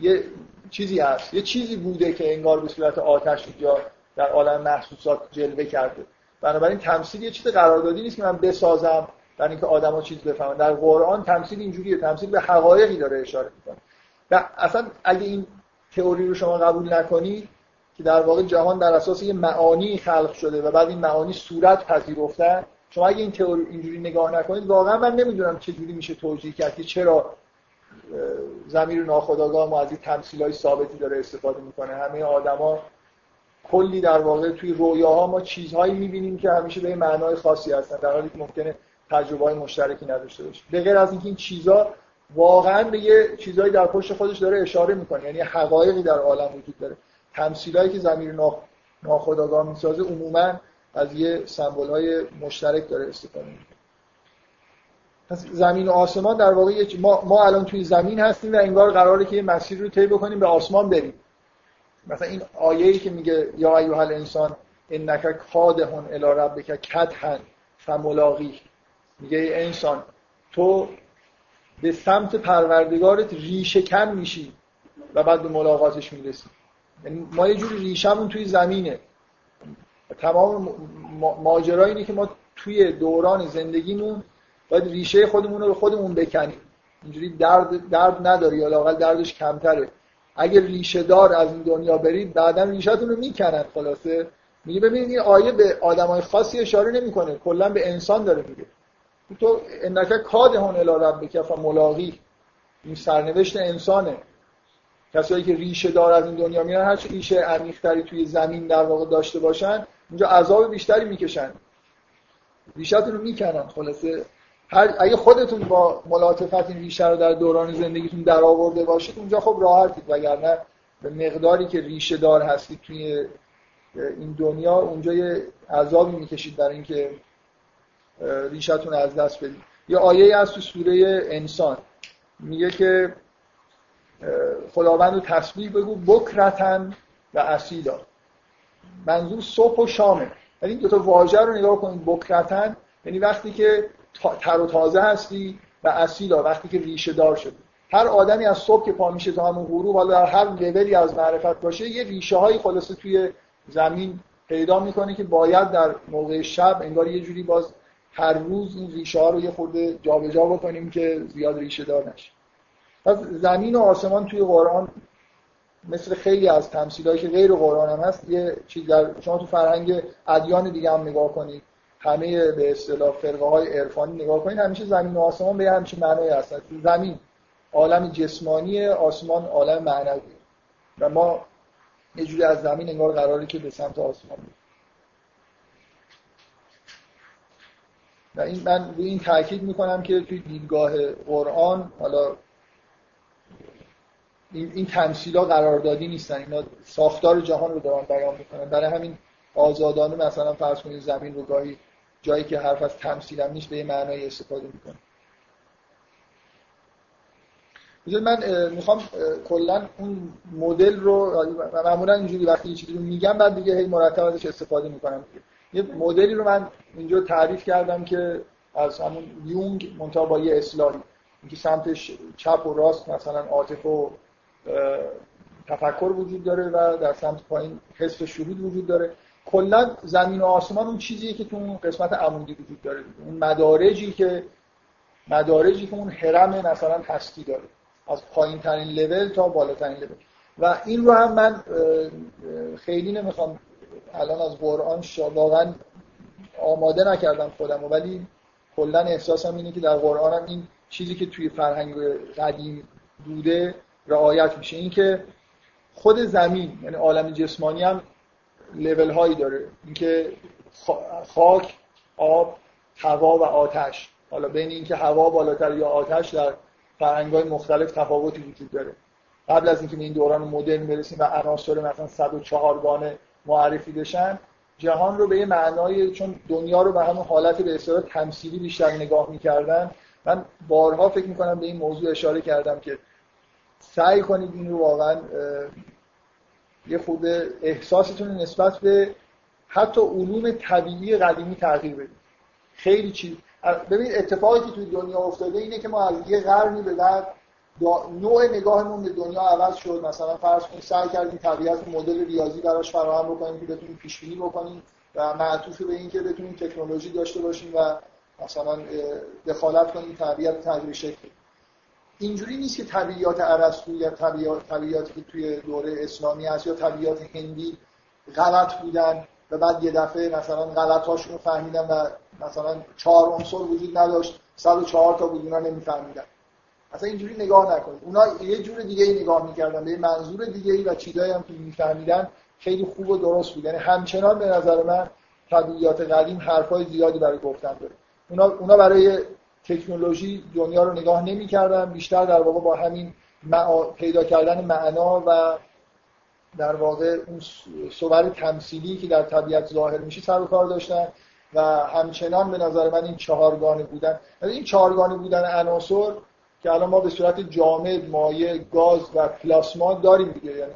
Speaker 1: یه چیزی هست. یه چیزی بوده که انگار به صورت آتش یا در عالم محسوسات جلوه کرده. بنابراین تمثیل یه چیز قراردادی نیست که من بسازم برای اینکه آدما چیز بفهمن. در قرآن تمثیل اینجوریه. تمثیل به حقایقی داره اشاره می‌کنه. و اصلا اگه این تئوری رو شما قبول نکنید که در واقع جهان در اساس یه معانی خلق شده و بعد این معانی صورت پذیرفتن شما اگه این تئوری اینجوری نگاه نکنید واقعا من نمی‌دونم چه جوری میشه توجیه کرد که چرا زمیر ناخودآگاه ما از این تمثیلای ثابتی داره استفاده می‌کنه. همه آدما کلی در واقع توی رویاها ما چیزهایی می‌بینیم که همیشه به معنای خاصی هستن در حالی که ممکنه تجربه های مشترکی نداشته باشه به غیر از اینکه این چیزها واقعا به یه چیزهایی در پشت خودش داره اشاره می‌کنه یعنی حقایقی در عالم وجود داره. تمثیلایی که زمیر ناخودآگاه می‌سازه عموما از یه سمبل های مشترک داره استفاده می‌کنه. پس زمین و آسمان در واقع ما, ما الان توی زمین هستیم و انگار قراره که یه مسیر رو طی بکنیم به آسمان بریم. مثلا این آیه‌ای که میگه یا ایها الانسان انک کادهون الی ربک کدحن فملاقی. میگه ای انسان تو به سمت پروردگارت ریشه کن میشی و بعد به ملاقاتش می‌رسی. یعنی ما یه جوری ریشمون توی زمینه. تمام ماجرا اینه که ما توی دوران زندگیمون باید ریشه خودمون رو خودمون بکنیم. اینجوری درد درد نداری یا لاقل دردش کمتره. اگر ریشه دار از این دنیا برید بعدا ریشهتون رو می‌کنن خلاصه. میگه ببینید این آیه به آدمای خاصی اشاره نمی‌کنه. کلا به انسان داره میگه. تو انک کاد هون الی ربک فملاقی این سرنوشت انسانه. کسایی که ریشه دار از این دنیا میرن هر ریشه عمیق‌تری توی زمین در واقع داشته باشن اونجا عذاب بیشتری می‌کشن. ریشه‌تون رو می‌کنن خلاصه. هر اگه خودتون با ملاطفت این ریشه رو در دوران زندگیتون در آورده باشید اونجا خب راحتید. وگرنه به مقداری که ریشه دار هستید توی این دنیا اونجا یه عذابی می‌کشید برای اینکه ریشتون از دست بدید. یه آیه از تو سوره انسان. میگه که خداوند رو تسبیح بگو بکرتن و اسیدا منظور صبح و شامه. یعنی این دو تا واژه رو نگاه کنید. بکرتن یعنی وقتی که تر و تازه هستی و اسیدا وقتی که ریشه دار شدی. هر آدمی از صبح که پا میشه تا همون غروب حالا در هر لولی از معرفت باشه یه ریشه هایی خلاصه توی زمین پیدا می‌کنه که باید در موقع شب انگار یه جوری باز هر روز این ریشه ها رو یه خورده جابجا بکنیم که زیاد ریشه دار نشه. پس زمین و آسمان توی قرآن مثل خیلی از تمثیلایی که غیر قرآن هم هست یه چیز در شما تو فرهنگ ادیان دیگه هم نگاه کنید. همه به اصطلاح فرقه های عرفانی نگاه کنید همیشه زمین و آسمان به همچین معنی هستن. زمین عالم جسمانی آسمان عالم معنوی و ما یه جوری از زمین انگار قراره که به سمت آسمان بریم. و این من روی این تاکید می‌کنم که توی دیدگاه قرآن حالا این, این تمثیلا قراردادی نیستن. اینا ساختار جهان رو دارن بیان می‌کنن. برای همین آزادانه مثلا فرض کنید زمین رو گاهی جایی که حرف از تمثیل هم نیست به یه معنای استفاده می‌کنه. من می‌خوام کلا اون مدل رو معمولا اینجوری وقتی یه چیزی رو میگم بعد دیگه هی مرتب ازش استفاده می‌کنم. یه مدلی رو من اینجا تعریف کردم که از همون یونگ منتها با یه اصلاحی. اینکه سمتش چپ و راست مثلا عاطفه و تفکر وجود داره و در سمت پایین حس شهود وجود داره. کلا زمین و آسمان اون چیزیه که تو اون قسمت عمودی وجود داره. اون مدارجی که مدارجی که اون حرم مثلا هستی داره. از پایین ترین لول تا بالاترین لول. و این رو هم من خیلی نمی‌خوام الان از قرآن واقعا آماده نکردم خودم ولی کلا احساسم اینه که در قرآن هم این چیزی که توی فرهنگ قدیم بوده رعایت میشه. اینکه خود زمین یعنی عالم جسمانی هم لول هایی داره. اینکه خاک آب هوا و آتش. حالا بین اینکه هوا بالاتر یا آتش در فرهنگ های مختلف تفاوتی وجود داره. قبل از اینکه به این دوران مدرن برسیم و عناصر مثلا 104 گانه معرفی بشن جهان رو به یه معنای چون دنیا رو به همون حالت به اصطلاح تمثیلی بیشتر نگاه می‌کردن من بارها فکر می‌کنم به این موضوع اشاره کردم که سعی کنید این رو واقعا یه خود احساستون نسبت به حتی علوم طبیعی قدیمی تغییر بدید. خیلی چیز. ببینید اتفاقی که توی دنیا افتاده اینه که ما از یه قرنی به بعد نوع نگاهمون به دنیا عوض شد. مثلا فرض کنید سعی کردیم طبیعت مدل ریاضی براش فراهم بکنیم که بتونیم پیش بینی بکنیم و معطوف به اینکه بتونیم تکنولوژی داشته باشیم و مثلا دخالت کنیم طبیعت تغییر شکل اینجوری نیست که طبیعیات ارسطو یا طبیعیات طبیعاتی که توی دوره اسلامی هست یا طبیعیات هندی غلط بودن و بعد یه دفعه مثلا غلط رو فهمیدن و مثلا چهار عنصر وجود نداشت 104 تا بود اونا نمیفهمیدن. اصلا اینجوری نگاه نکنید. اونا یه جور دیگه ای نگاه می‌کردن به منظور دیگه ای و چیزایی هم که میفهمیدن خیلی خوب و درست بود. یعنی همچنان به نظر من طبیعیات قدیم حرفای زیادی برای گفتن داره. اونا, اونا برای تکنولوژی دنیا رو نگاه نمی‌کردن بیشتر در واقع با همین پیدا کردن معنا و در واقع اون صور تمثیلی که در طبیعت ظاهر میشه سر و کار داشتن و همچنان به نظر من این چهارگانه بودن. این چهارگانه بودن عناصر که الان ما به صورت جامد مایع گاز و پلاسما داریم دیگه. یعنی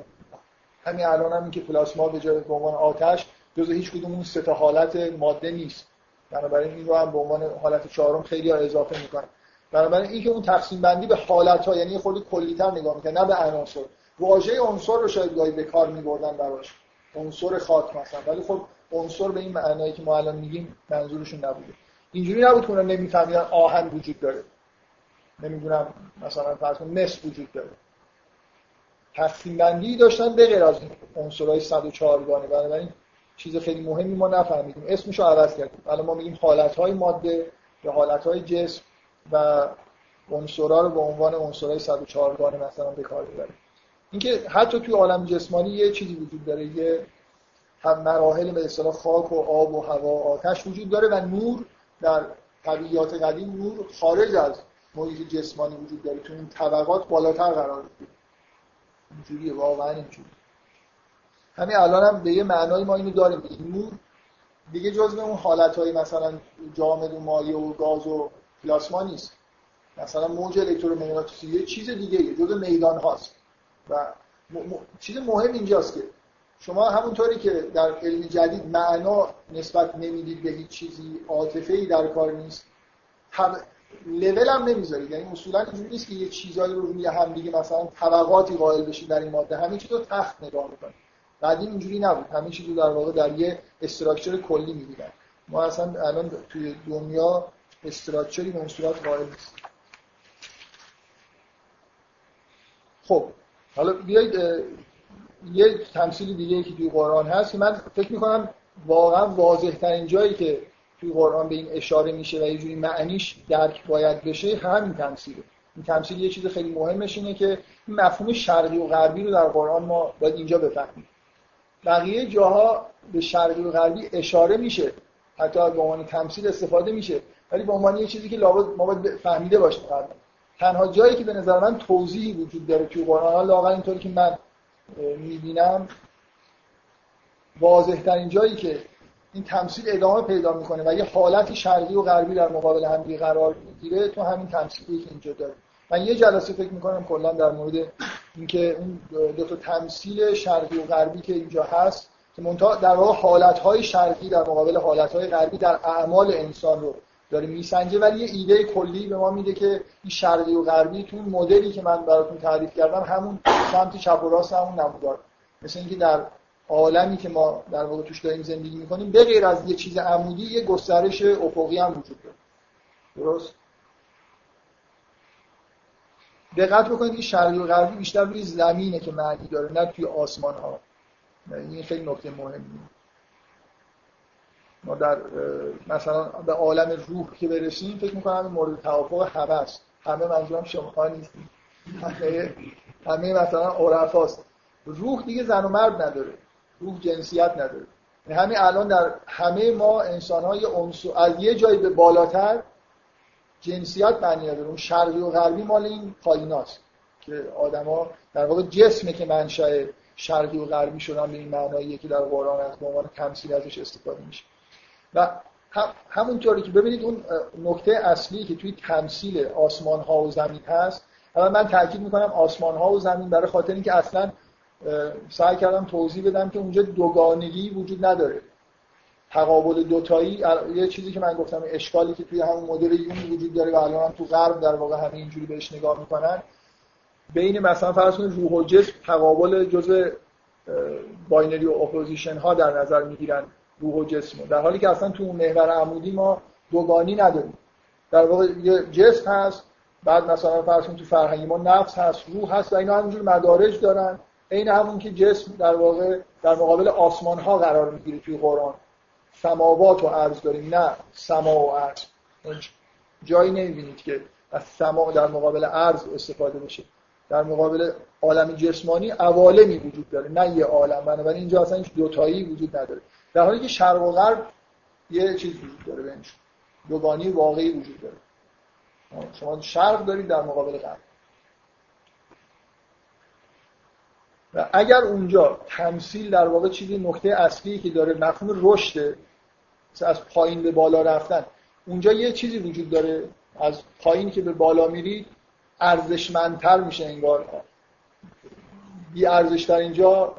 Speaker 1: همین الان هم که پلاسما به جای به عنوان آتش جزء هیچ کدوم اون سه حالت ماده نیست. بنابراین این رو هم به عنوان حالت چهارم خیلی ها اضافه می‌کنن. بنابراین این که اون تقسیم بندی به حالت ها یعنی خود کلیتر نگاه می‌کنه نه به عناصر. واژه عنصر رو شاید گاهی به کار میبردن براش. عنصر خاک مثلا. ولی خب عنصر به این معنایی که ما الان میگیم منظورشون نبوده. اینجوری نبود که اونا نمیفهمیدن آهن وجود داره. نمی‌دونم مثلا فرض کن مس وجود داره. تقسیم بندی داشتن به غیر از عنصرهای 104 گانه بنابراین چیز خیلی مهمی ما نفهمیدیم. اسمش رو عوض کردیم. الان ما میگیم حالتهای ماده یا حالتهای جسم و عنصرها رو به عنوان عنصرهای 104 گانه مثلا به کار ببریم اینکه حتی توی عالم جسمانی یه چیزی وجود داره. یه هم مراحل به اصطلاح خاک و آب و هوا و آتش وجود داره و نور در طبیعیات قدیم نور خارج از محیط جسمانی وجود داره. تو این طبقات بالاتر قرار داره اینجوریه واقعا اینجوری همین الان هم به یه معنای ما اینو داریم. نور دیگه جزء اون حالتهای مثلا جامد و مایع و گاز و پلاسما نیست. مثلا موج الکترومغناطیسی یه چیز دیگه یه جزء میدان هاست. و چیز مهم اینجاست که شما همونطوری که در علم جدید معنا نسبت نمی‌دید به هیچ چیزی عاطفه ای در کار نیست. هم لول هم نمی‌ذارید. یعنی اصولا اینجوری نیست که یه چیزایی رو روی هم دیگه مثلا طبقاتی قائل بشید در این ماده. همه چیز تخت نگاه می‌کنید. بعدین اینجوری نبود. همه چیز در واقع در یه استراکچر کلی می‌دیدن ما اصلا الان توی دنیا استراکچری به صورت قائل نیست خب حالا بیایید یه تمثیل دیگه که توی قرآن هست که من فکر می‌کنم واقعا واضح ترین جایی که توی قرآن به این اشاره میشه و یه جوری معنیش درک باید بشه همین تمثیله. این تمثیل یه چیز خیلی مهمش اینه که مفهوم شرقی و غربی رو در قرآن ما باید اینجا بفهمیم. بقیه جاها به شرقی و غربی اشاره میشه. حتی به عنوان تمثیل استفاده میشه. ولی به عنوان یه چیزی که لابد ما باید فهمیده باشیم تنها جایی که به نظر من توضیحی وجود داره توی قرآن لاغر اینطوری که من می‌بینم واضح ترین جایی که این تمثیل ادامه پیدا می‌کنه و یه حالت شرقی و غربی در مقابل هم قرار می‌گیره تو همین تمثیلی که اینجا داره من یه جلسه فکر می‌کنم کلا در مورد اینکه اون دو تا تمثیل شرقی و غربی که اینجا هست که منتها در واقع حالتهای شرقی در مقابل حالتهای غربی در اعمال انسان رو داره میسنجه. ولی یه ایده کلی به ما میده که این شرقی و غربی تو مدلی که من براتون تعریف کردم همون سمت چپ و راست همون نمودار مثل اینکه در عالمی که ما در واقع توش داریم زندگی می‌کنیم به غیر از یه چیز عمودی یه گسترش افقی هم وجود داره. درست؟ دقت بکنید که شرقی و غربی بیشتر روی زمینه که معنی داره نه توی آسمان ها این خیلی نکته مهمیه. ما در مثلا به عالم روح که برسیم فکر می‌کنم مورد توافق همه است. همه منظورم شما نیستیم. همه مثلا عرفاست. روح دیگه زن و مرد نداره. روح جنسیت نداره. یعنی همه الان در همه ما انسان های از یه جایی به بالاتر جنسیت معنی نداره. اون شرقی و غربی مال این پاییناست که آدما در واقع جسمه که منشأ شرقی و غربی شدن به این معناییه که در قرآن از به عنوان تمثیل ازش استفاده میشه. و همونطوری که ببینید اون نکته اصلی که توی تمثیل آسمان ها و زمین هست اول من تاکید می‌کنم آسمان ها و زمین برای خاطر اینکه اصلا سعی کردم توضیح بدم که اونجا دوگانگی وجود نداره. تقابل دوتایی یه چیزی که من گفتم اشکالی که توی همون مدل یونگ وجود داره و الان تو غرب در واقع همه اینجوری بهش نگاه می‌کنن. بین مثلا فرض کنید روح و جسم تقابل جزء binary opposition ها در نظر می‌گیرن روح و جسم در حالی که اصلا تو محور عمودی ما دوگانی نداریم. در واقع یه جسم هست بعد مثلا فرض تو فرهنگ ما نفس هست روح هست و اینا همینجور مدارج دارن. عین همون که جسم در واقع در مقابل آسمان ها قرار می‌گیره توی قرآن. سماوات و عرض داریم. نه سما و عرض. جایی نمی‌بینید که از سما در مقابل عرض استفاده بشه. در مقابل عالم جسمانی عوالمی وجود داره نه یه عالم. بنابراین اینجا اصلا هیچ دوتایی وجود نداره. در حالی که شرق و غرب یه چیز وجود داره بینش دوگانی واقعی وجود داره. شما شرق دارید در مقابل غرب. و اگر اونجا تمثیل در واقع چیزی نکته اصلی که داره مفهوم رشد از پایین به بالا رفتن. اونجا یه چیزی وجود داره. از پایین که به بالا میرید ارزشمندتر میشه انگار. بی ارزشتر اینجا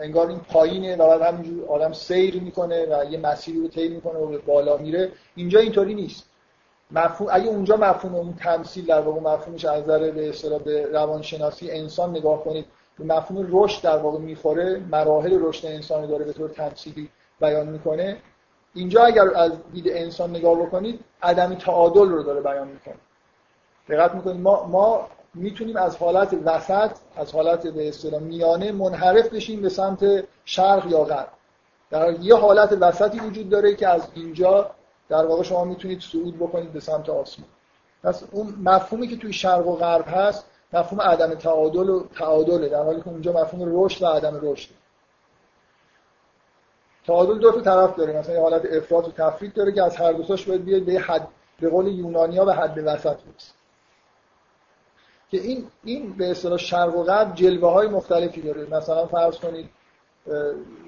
Speaker 1: انگار این پایینه و بعد همینجور آدم سیر می‌کنه و یه مسیری رو طی می‌کنه و به بالا میره. اینجا اینطوری نیست. مفهوم اگه اونجا مفهوم اون تمثیل در واقع مفهومش از نظر به اصطلاح به روانشناسی انسان نگاه کنید به مفهوم رشد در واقع می‌خوره. مراحل رشد انسانی داره به طور تمثیلی بیان می‌کنه. اینجا اگر از دید انسان نگاه بکنید عدم تعادل رو داره بیان می‌کنه. دقت می‌کنید ما ما می‌تونیم از حالت وسط از حالت به اصطلاح میانه منحرف بشیم به سمت شرق یا غرب. در یه حالت وسطی وجود داره که از اینجا در واقع شما می‌تونید صعود بکنید به سمت آسمان. پس اون مفهومی که توی شرق و غرب هست مفهوم عدم تعادل و تعادله. در حالی که اونجا مفهوم رشد و عدم رشد تعادل دو تا طرف داره. مثلا یه حالت افراط و تفرید داره که از هر دو تاش باید بیاد به حد به قول یونانیا به حد وسط برسه. که این این به اصطلاح شرق و غرب جلوه های مختلفی داره. مثلا فرض کنید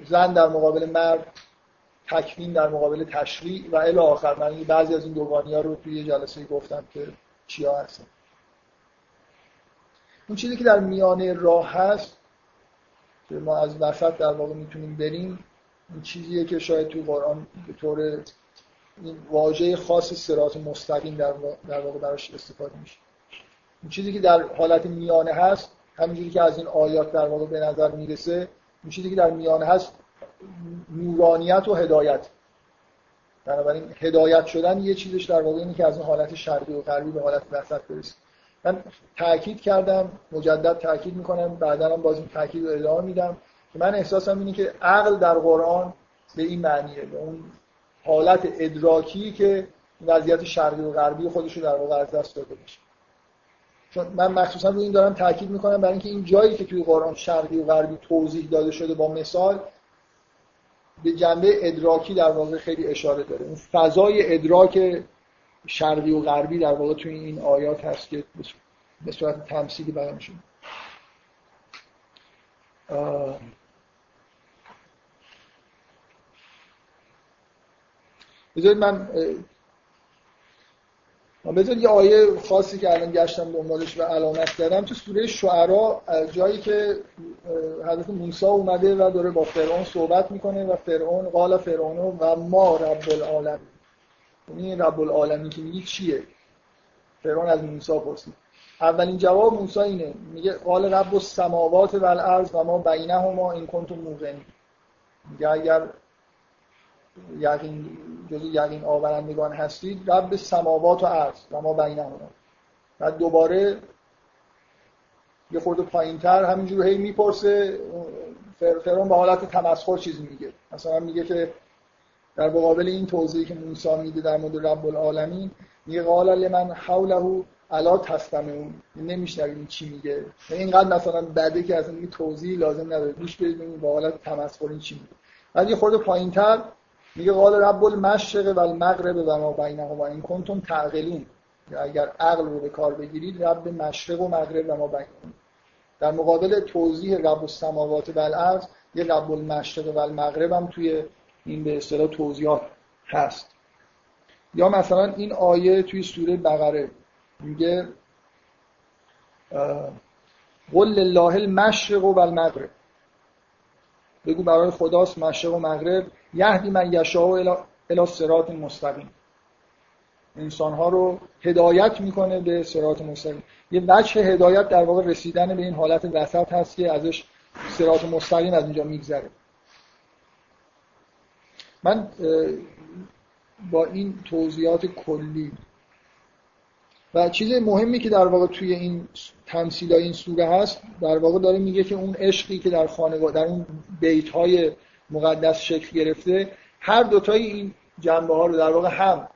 Speaker 1: زن در مقابل مرد تکوین در مقابل تشریع و الی آخر. من بعضی از این دوگانی ها رو توی جلسه گفتم که چیا هستن. اون چیزی که در میانه راه هست که ما از وسط در واقع می‌تونیم بریم این چیزیه که شاید توی قرآن به طور این واژه خاص سرات مستقیم در واقع براش استفاده میشه. این چیزی که در حالت میانه هست همینجوری که از این آیات در واقع به نظر می‌رسه این چیزی که در میانه هست نورانیت و هدایت. بنابراین هدایت شدن یه چیزش در واقع اینه که از این حالت شرقی و غربی به حالت وسط برسیم من تاکید کردم مجدد تاکید می‌کنم بعدا هم باز این تاکید رو ادامه میدم. من احساسم اینه که عقل در قرآن به این معنیه به اون حالت ادراکی که وضعیت شرقی و غربی خودش رو در واقع از دست داده باشه چون من مخصوصا روی این دارم تاکید می‌کنم برای اینکه این جایی که توی قرآن شرقی و غربی توضیح داده شده با مثال به جنبه ادراکی در واقع خیلی اشاره داره. اون فضای ادراک شرقی و غربی در واقع توی این آیات هست که به صورت تمثیلی بیان شده بذارید من بذارید یه آیه خاصی که الان گشتم دنبالش و علامت کردم. تو سوره شعرا جایی که حضرت موسی اومده و داره با فرعون صحبت می‌کنه و فرعون قال فرعون و ما رب العالمین این رب العالمین که میگه چیه؟ فرعون از موسی پرسید. اولین جواب موسی اینه. میگه قال رب السماوات و الارض و ما بینهما این کنتم موقنین. میگه اگر یقین جزو یقین آورندگان هستید رب سماوات و عرض و ما بینهما. بعد دوباره یه خورده پایینتر همینجور هی می‌پرسه فرعون به حالت تمسخر چیزی میگه. مثلا میگه که در مقابل این توضیحی که موسی میده در مورد رب العالمین میگه قال لمن حوله الا تستمعون. نمیشنوید چی میگه. اینقدر مثلا بده که اصلا توضیح لازم نداره. گوش بدید با حالت تمسخر چی میگه. بعد یه خورده پایینتر میگه قال رب المشرق و المغرب و ما بینهما این کنتم تعقلون. اگر عقل رو به کار بگیرید رب مشرق و مغرب و ما بینهما. در مقابل توضیح رب السماوات و الارض یه رب المشرق و المغرب هم توی این به اصطلاح توضیحات هست. یا مثلا این آیه توی سوره بقره میگه قل لله المشرق و المغرب بگو برای خداست مشرق و مغرب یهدی من یشاء الی صراط مستقیم. انسان ها رو هدایت می‌کنه به صراط مستقیم. یه وجه هدایت در واقع رسیدن به این حالت وسط هست که ازش صراط مستقیم از اینجا میگذره. من با این توضیحات کلی و چیز مهمی که در واقع توی این تمثیل این سوره هست در واقع داره میگه که اون عشقی که در خانواده در اون بیت های مقدس شکل گرفته هر دوتای این جنبه ها رو در واقع هم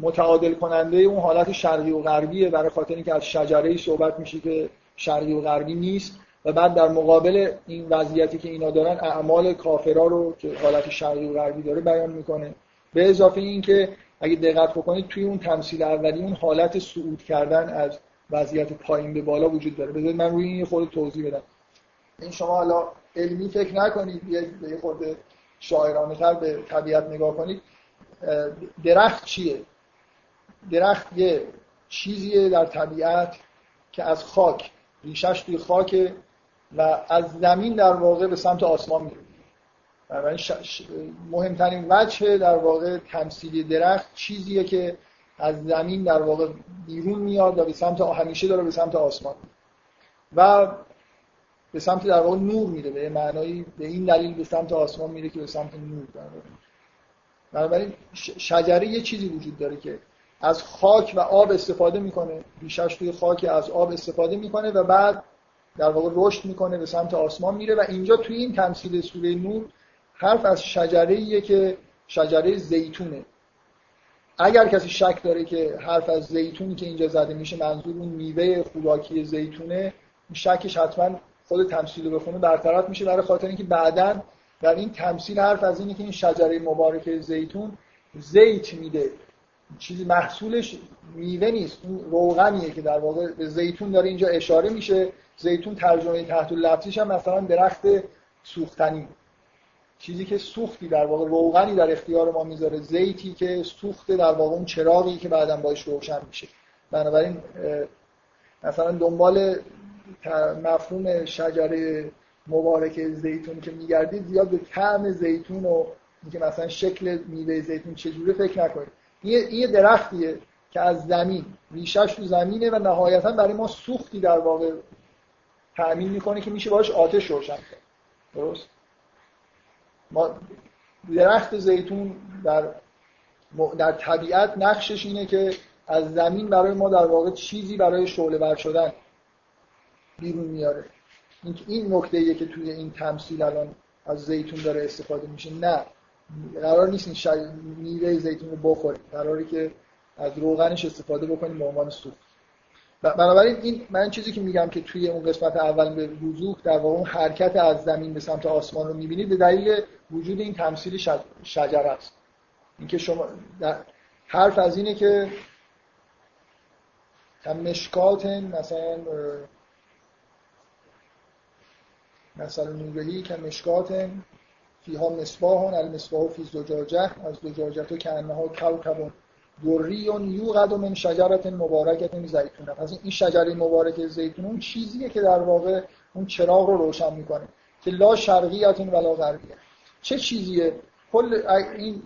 Speaker 1: متعادل کننده اون حالت شرقی و غربیه برای خاطر اینکه از شجره ای صحبت میشه که شرقی و غربی نیست و بعد در مقابل این وضعیتی که اینا دارن اعمال کافرا رو که حالت شرقی و غربی داره بیان می‌کنه. به اضافه اینکه اگه دقت بکنید توی اون تمثیل اولی اون حالت صعود کردن از وضعیت پایین به بالا وجود داره. بذارید من روی این خود توضیح بدم. این شما حالا علمی فکر نکنید یه خورده شاعرانه تر به طبیعت نگاه کنید. درخت چیه؟ درخت یه چیزیه در طبیعت که از خاک ریشش توی خاک و از زمین در واقع به سمت آسمان میره مهمترین وجه در واقع تمثیلی درخت چیزیه که از زمین در واقع بیرون میاد و به سمت همیشه داره به سمت آسمان. و به سمت در واقع نور میره به معنایی به این دلیل به سمت آسمان میره که به سمت نور بنابراین شجره یه چیزی وجود داره که از خاک و آب استفاده می‌کنه. ریشش توی خاک از آب استفاده می‌کنه و بعد در واقع رشد می‌کنه به سمت آسمان میره و اینجا توی این تمثیل سوره نور حرف از شجره که شجره زیتونه. اگر کسی شک داره که حرف از زیتونی که اینجا زده میشه منظور اون میوه خوراکی زیتونه شکش حتما خود تمثیل رو بخونه برطرف میشه برای خاطر اینکه بعدا در این تمثیل حرف از اینه که این شجره مبارکه زیتون زیت میده. چیزی محصولش میوه نیست اون روغنیه که در واقع به زیتون داره اینجا اشاره میشه. زیتون ترجمه تحت لفظیش هم مثلا درخت سوختنی. چیزی که سوختی در واقع روغنی در اختیار ما می‌ذاره زیتی که سوخته در واقع اون چراغی که بعدا باش روشن میشه. بنابراین مثلا دنبال مفهوم شجره مبارک زیتون که میگردید زیاد به طعم زیتون و اینکه مثلا شکل میوه زیتون چجوره فکر نکنید. این یه درختیه که از زمین ریشش تو زمینه و نهایتا برای ما سوختی در واقع تأمین می‌کنه که میشه باش آتش روشن کرد. درست؟ ما درخت زیتون در در طبیعت نقشش اینه که از زمین برای ما در واقع چیزی برای شعله ور شدن بیرون میاره. این این نکته که توی این تمثیل الان از زیتون داره استفاده میشه. نه. قرار نیست این شای... میوه زیتون رو بخورید قراری که از روغنش استفاده بکنیم به عنوان سوپ بنابراین این من چیزی که میگم که توی اون قسمت اول به وضوح در واقع اون حرکت از زمین به سمت آسمان رو می‌بینید به دلیل وجود این تمثیل شج... شجره است. اینکه شما حرف از اینه که مشکات مثلا مثلا نورهی که مشکات فیها مصباح المصباح فی زجاجه از زجاجه تو که انها کوکب دوریون یوقد من شجرت مبارکت زیتون پس این شجره مبارک زیتون اون چیزیه که در واقع اون چراغ رو روشن می‌کنه که لا شرقیت ولا غربیه. چه چیزیه؟ کل این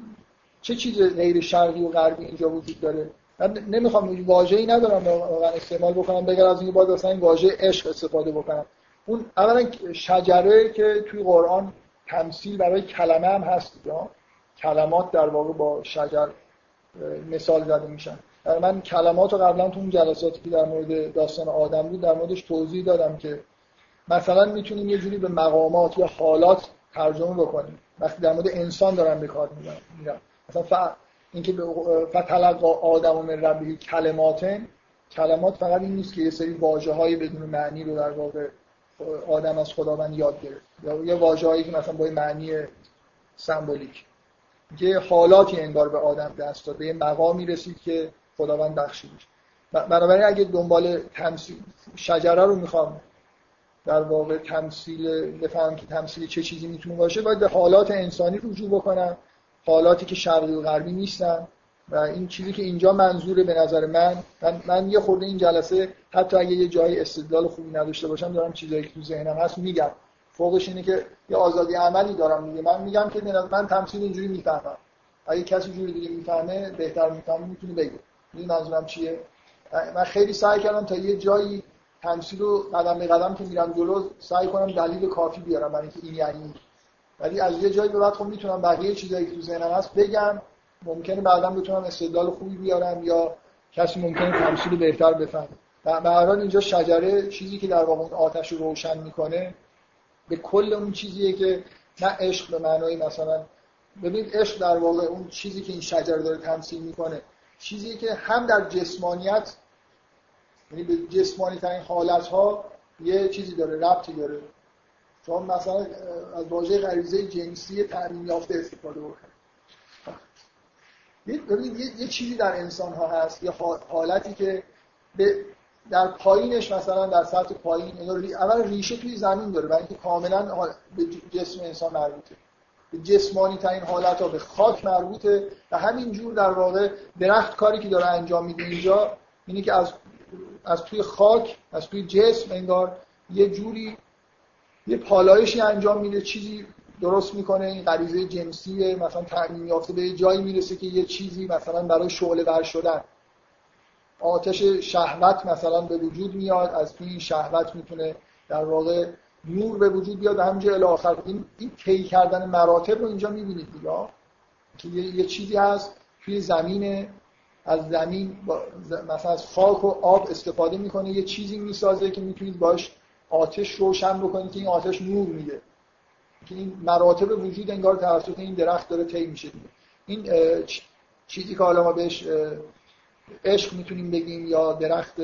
Speaker 1: چه چیز غیر شرقی و غربی اینجا وجود داره؟ من نمی‌خوام واژه‌ای ندارم واقعا استعمال بکنم بگر از اینکه باید اصلا این واژه عشق استفاده بکنم. اون اولا شجره که توی قرآن تمثیل برای کلمه هم هست یا کلمات در واقع با شجر مثال زده میشن. من کلمات رو قبلا تو اون جلساتی که در مورد داستان آدم بود در موردش توضیح دادم که مثلا می‌تونیم یه جوری به مقامات یا حالات ترجمه بکنیم. وقتی در مورد انسان دارم به کار می‌برم مثلا ف... اینکه فتلقا آدم من ربی کلماتن کلمات فقط این نیست که یه سری واژه بدون معنی رو در واقع آدم از خداوند یاد گرفت. یا یه واژه‌ای که مثلا با معنی سمبولیک. یه حالاتی انگار به آدم دست داد به یه مقامی رسید که خداوند بخشیدش بنابراین اگه دنبال تمثیل شجره رو می‌خوام در واقع تمثیل بفهم که تمثیل چه چیزی می‌تونه باشه باید به حالات انسانی رجوع بکنم حالاتی که شرقی و غربی نیستن و این چیزی که اینجا منظوره به نظر من. من, من یه خورده این جلسه حتی اگه یه جایی استدلال خوبی نداشته باشم دارم چیزایی که تو ذهنم هست میگم. فوقش اینه که یه آزادی عملی دارم میگه من میگم که من تمثیل اینجوری می‌فهمم. اگه کسی جوری دیگه می‌فهمه بهتر می‌فهمه می‌تونه بگه. این منظورم چیه؟ من خیلی سعی کردم تا یه جایی تمثیل رو قدم به قدم که میرم جلو سعی کنم دلیل کافی بیارم برای اینکه این یعنی. ولی از یه جایی به بعد خب می‌تونم بقیه چیزایی که تو ذهنم هست بگم. ممکنه بعدا بتونم استدلال خوبی بیارم یا کسی ممکنه تمثیل بهتر بفهمه. به اینجا شجره چیزی که در واقع آتش رو روشن می‌کنه به کل اون چیزیه که نه عشق به معنای مثلا ببینید عشق در واقع اون چیزی که این شجره داره تمثیل می‌کنه چیزی که هم در جسمانیت یعنی به جسمانی ترین حالت ها یه چیزی داره ربطی داره. چون مثلا از واژه غریزه جنسی تعلیم یافته استفاده بکنه. ببینید یه،, یه چیزی در انسان ها هست یه حالتی که به در پایینش مثلا در سطح پایین اول ریشه توی زمین داره برای اینکه کاملا به جسم انسان مربوطه. به جسمانی ترین حالت ها به خاک مربوطه و همین جور در واقع درخت کاری که داره انجام میده اینجا اینه که از از توی خاک از توی جسم انگار یه جوری یه پالایشی انجام میده چیزی درست می‌کنه این غریزه جنسی مثلا تعمیم یافته به جایی می‌رسه که یه چیزی مثلا برای شعله ور شدن. آتش شهوت مثلا به وجود میاد از توی این شهوت می‌تونه در واقع نور به وجود بیاد همینجا الی آخر. این این طی کردن مراتب رو اینجا می‌بینید دیگه. که یه،, چیزی هست توی زمین از زمین مثلا از خاک و آب استفاده می‌کنه یه چیزی می‌سازه که می‌تونید باش آتش روشن بکنید که این آتش نور میده. که این مراتب وجود انگار توسط این درخت داره طی میشه این چیزی که حالا ما بهش عشق می‌تونیم بگیم یا درخت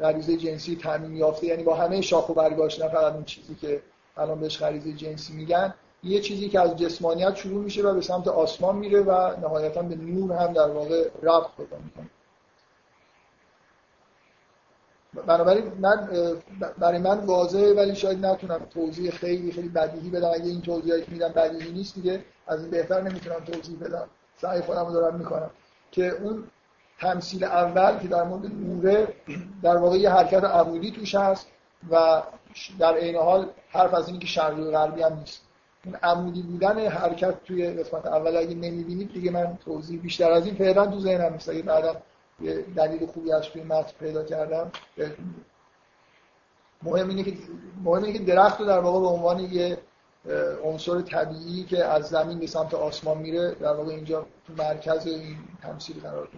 Speaker 1: غریزه جنسی تعمیم یافته یعنی با همه شاخ و برگاش نه فقط اون چیزی که الان بهش غریزه جنسی میگن. یه چیزی که از جسمانیت شروع میشه و به سمت آسمان میره و نهایتا به نور هم در واقع ربط پیدا می‌کنه. بنابراین من برای من واضحه ولی شاید نتونم توضیح خیلی خیلی بدیهی بدم. اگه این توضیحی که میدم بدیهی نیست دیگه از بهتر نمی‌تونم توضیح بدم. سعی خودم رو دارم می‌کنم. که اون تمثیل اول که در مورد نوره در واقع یه حرکت عمودی توش هست و در عین حال حرف از اینی که شرقی و غربی هم نیست. اون عمودی بودن حرکت توی قسمت اول اگه نمی‌بینید دیگه من توضیح بیشتر از این فعلا تو ذهنم نیست. اگه بعدا یه دلیل خوبی از توی متن پیدا کردم مهم اینه که مهم اینه که درخت رو در واقع به عنوان یه عنصر طبیعی که از زمین به سمت آسمان میره در واقع اینجا تو مرکز این تمثیل قرار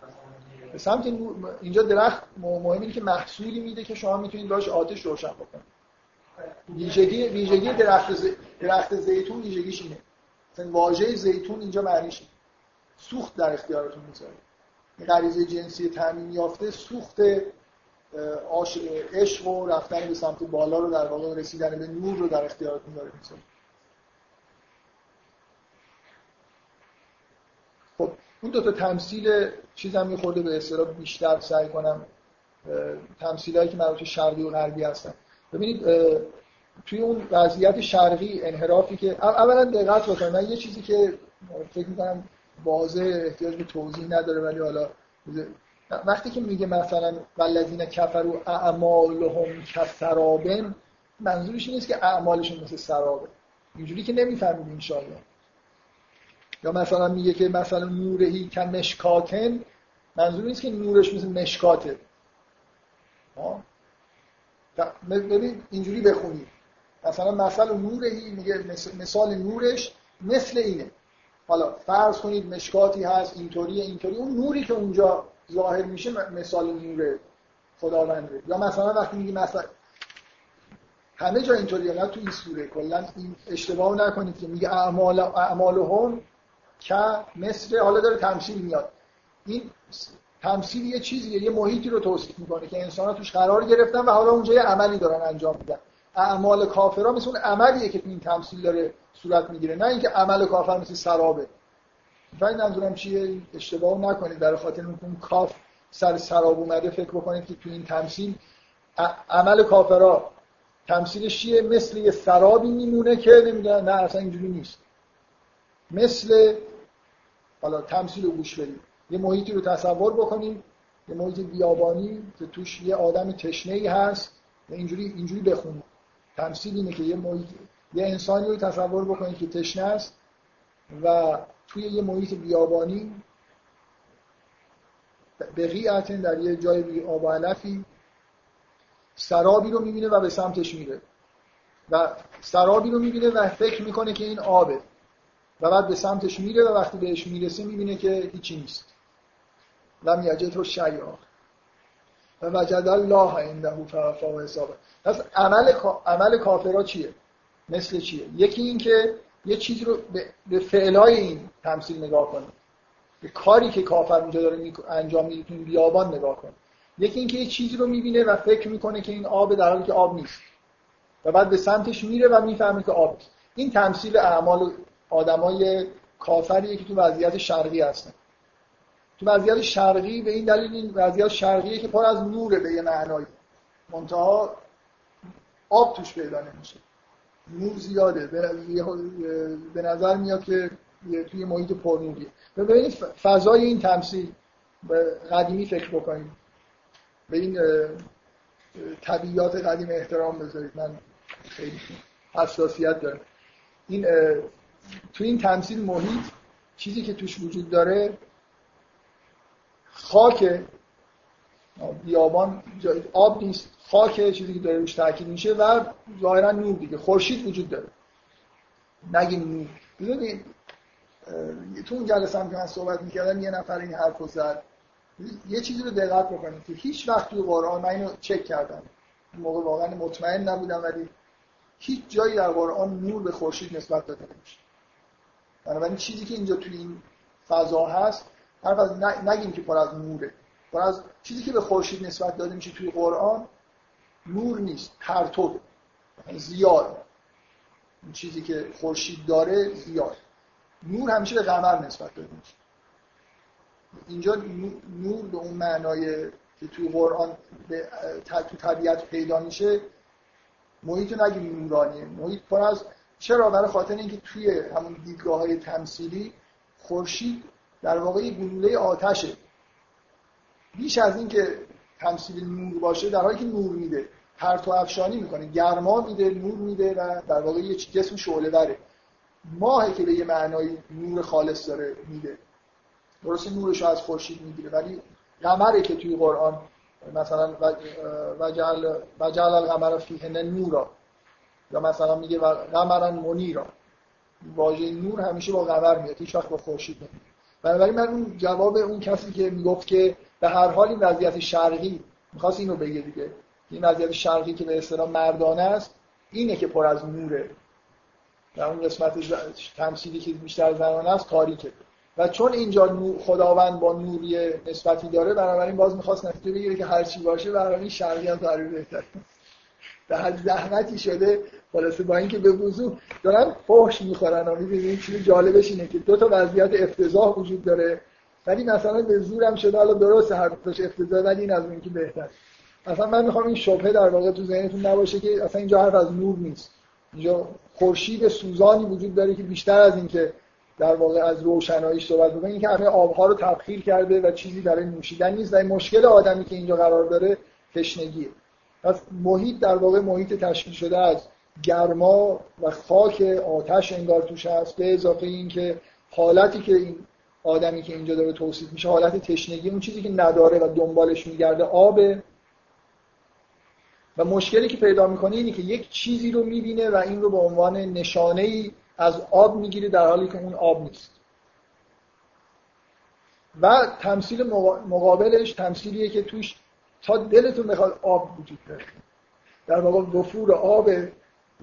Speaker 1: داد به سمت اینجا درخت مهم اینه که محصولی میده که شما می‌تونید باش آتش روشن بکنید. ویژگی ویژگی درخت ز... درخت زیتون ویژگیش اینه. مثلا واژه زیتون اینجا معنیش سوخت در اختیارتون می‌ذاره این غریزه جنسی تعمیم یافته سوخت عشق و رفتن به سمت بالا رو در واقع رسیدن به نور رو در اختیارتون داره می‌ذاره. خب اون دو تا تمثیل چیزم میخورده به اصطلاح بیشتر سعی کنم تمثیلایی که مربوط شرقی و غربی هستن. ببینید توی اون وضعیت شرقی انحرافی که اولا دقت بکنید من یه چیزی که فکر می‌کنم واضح احتیاج به توضیح نداره ولی حالا وقتی که میگه مثلا والذین کفروا اعمالهم کسرابن منظورش نیست که اعمالشون مثل سرابه. اینجوری که نمی‌فهمید ان یا مثلا میگه که مثلا نورهی که مشکاتن منظور نیست که نورش مثل مشکاته ببین اینجوری بخونید. مثلا مثلا نورهی میگه مثال نورش مثل اینه. حالا فرض کنید مشکاتی هست اینطوری اینطوری اون نوری که اونجا ظاهر میشه مثال نور خداونده یا مثلا وقتی میگه مثلا همه جا اینطوریه نه تو این سوره کلا این اشتباه نکنید که میگه اعمال اعمالهم که مثل حالا داره تمثیل میاد. این تمثیل یه چیزیه یه محیطی رو توصیف می‌کنه که انسان ها توش قرار گرفتن و حالا اونجا یه عملی دارن انجام میدن. اعمال کافرها مثل اون عملیه که تو این تمثیل داره صورت می‌گیره نه اینکه عمل کافر مثل سرابه. این منظورم چیه اشتباه نکنید. در خاطر اون کاف سر سراب اومده فکر بکنید که تو این تمثیل عمل کافرها تمثیلش چیه؟ مثل یه سرابی میمونه که نمی‌دونم نه اصلا اینجوری نیست. مثل حالا تمثیل رو گوش بدید یه محیطی رو تصور بکنید یه محیط بیابانی که توش یه آدم تشنه ای هست اینجوری اینجوری بخونید تمثیل اینه که یه محیط یه انسانی رو تصور بکنید که تشنه است و توی یه محیط بیابانی به در یه جای آب علفی سرابی رو می‌بینه و به سمتش میره. و سرابی رو می‌بینه و فکر می‌کنه که این آبه. و بعد به سمتش میره و وقتی بهش می‌رسه می‌بینه که هیچی نیست. لم یجد رو شیعا و وجد الله عنده فرفا و حسابه پس عمل عمل کافرها چیه؟ مثل چیه؟ یکی این که یه چیزی رو به فعلای این تمثیل نگاه کنه. به کاری که کافر اونجا داره انجام میده تو بیابان نگاه کنه. یکی اینکه یه چیزی رو می‌بینه و فکر می‌کنه که این آب در حالی که آب نیست. و بعد به سمتش میره و می‌فهمه که آب این تمثیل اعمال آدمای کافریه که تو وضعیت شرقی هستن. تو وضعیت شرقی به این دلیل این وضعیت شرقیه که پر از نوره به یه معنایی. منتها آب توش پیدا نمیشه. نور زیاده. به نظر میاد که توی محیط پرنوریه ببینید فضای این تمثیل. به قدیمی فکر بکنید. به این طبیعیات قدیم احترام بذارید. من خیلی حساسیت دارم. این تو این تمثیل محیط چیزی که توش وجود داره خاک بیابان آب نیست خاک چیزی که داره روش تاکید میشه و ظاهرا نور دیگه خورشید وجود داره. نگیم نور. ببینید تو اون جلسه هم که من صحبت می‌کردم یه نفر این حرف زد. یه چیزی رو دقت بکنید که هیچ وقت توی قرآن من اینو چک کردم. موقع واقعا مطمئن نبودم ولی هیچ جایی در قرآن نور به خورشید نسبت داده نمیشه. بنابراین چیزی که اینجا توی این فضا هست حرف از نگیم که پر از نوره. از چیزی که به خورشید نسبت داده میشه توی قرآن نور نیست پرتو یعنی زیاد. این چیزی که خورشید داره زیاد. نور همیشه به قمر نسبت داده میشه. اینجا نور به اون معنای که توی قرآن به تو طبیعت پیدا میشه محیط رو نگیم نورانیه. محیط پر از چرا؟ برای خاطر اینکه توی همون دیدگاه های تمثیلی خورشید در واقع گلوله آتشه. بیش از اینکه تمثیل نور باشه در حالی که نور میده پرتو افشانی می‌کنه گرما میده نور میده و در واقع یه جسم شعله داره ماهی که به یه معنای نور خالص داره میده. درسته نورش از خورشید می‌گیره ولی قمره که توی قرآن مثلا وجعل وجعل القمر فیهن نورا. یا مثلا میگه قمرا منیرا. واژه نور همیشه با قمر میاد هیچ وقت با خورشید نمیاد. بنابراین من اون جواب اون کسی که می‌گفت که به هر حال این وضعیت شرقی می‌خواست اینو بگه دیگه این وضعیت شرقی که به اصطلاح مردانه است اینه که پر از نوره. در اون قسمت تمثیلی که بیشتر زنانه است تاریکه. و چون اینجا خداوند با نوری نسبتی داره بنابراین باز می‌خواست نتیجه بگیره که هر چی باشه بنابراین شرقی هم تعریف بهتر به هر زحمتی شده خلاصه با اینکه به وضوح دارن فحش می‌خورن. و می‌بینید چیز جالبش اینه که دو تا وضعیت افتضاح وجود داره. ولی مثلا به زورم شده حالا درست دوش افتضاح ولی این از اون که بهتر. مثلا من می‌خوام این شبهه در واقع تو ذهنتون نباشه که اصلا اینجا حرف از نور نیست. اینجا خورشید سوزانی وجود داره که بیشتر از اینکه در واقع از روشنایی صحبت بکنیم که همه آبها رو تبخیر کرده و چیزی برای نوشیدن نیست. و مشکل آدمی که اینجا قرار داره تشنگیه. پس محیط در واقع محیط تشکیل شده از گرما و خاک آتش انگار توش هست به اضافه اینکه حالتی که این آدمی که اینجا داره توصیف میشه حالت تشنگی اون چیزی که نداره و دنبالش میگرده آبه. و مشکلی که پیدا می‌کنه اینه که یک چیزی رو می‌بینه و این رو به عنوان نشانه ای از آب می‌گیره در حالی که اون آب نیست. و تمثیل مقابلش تمثیلیه که توش تا دلتون بخواد آب وجود داره. در واقع وفور آب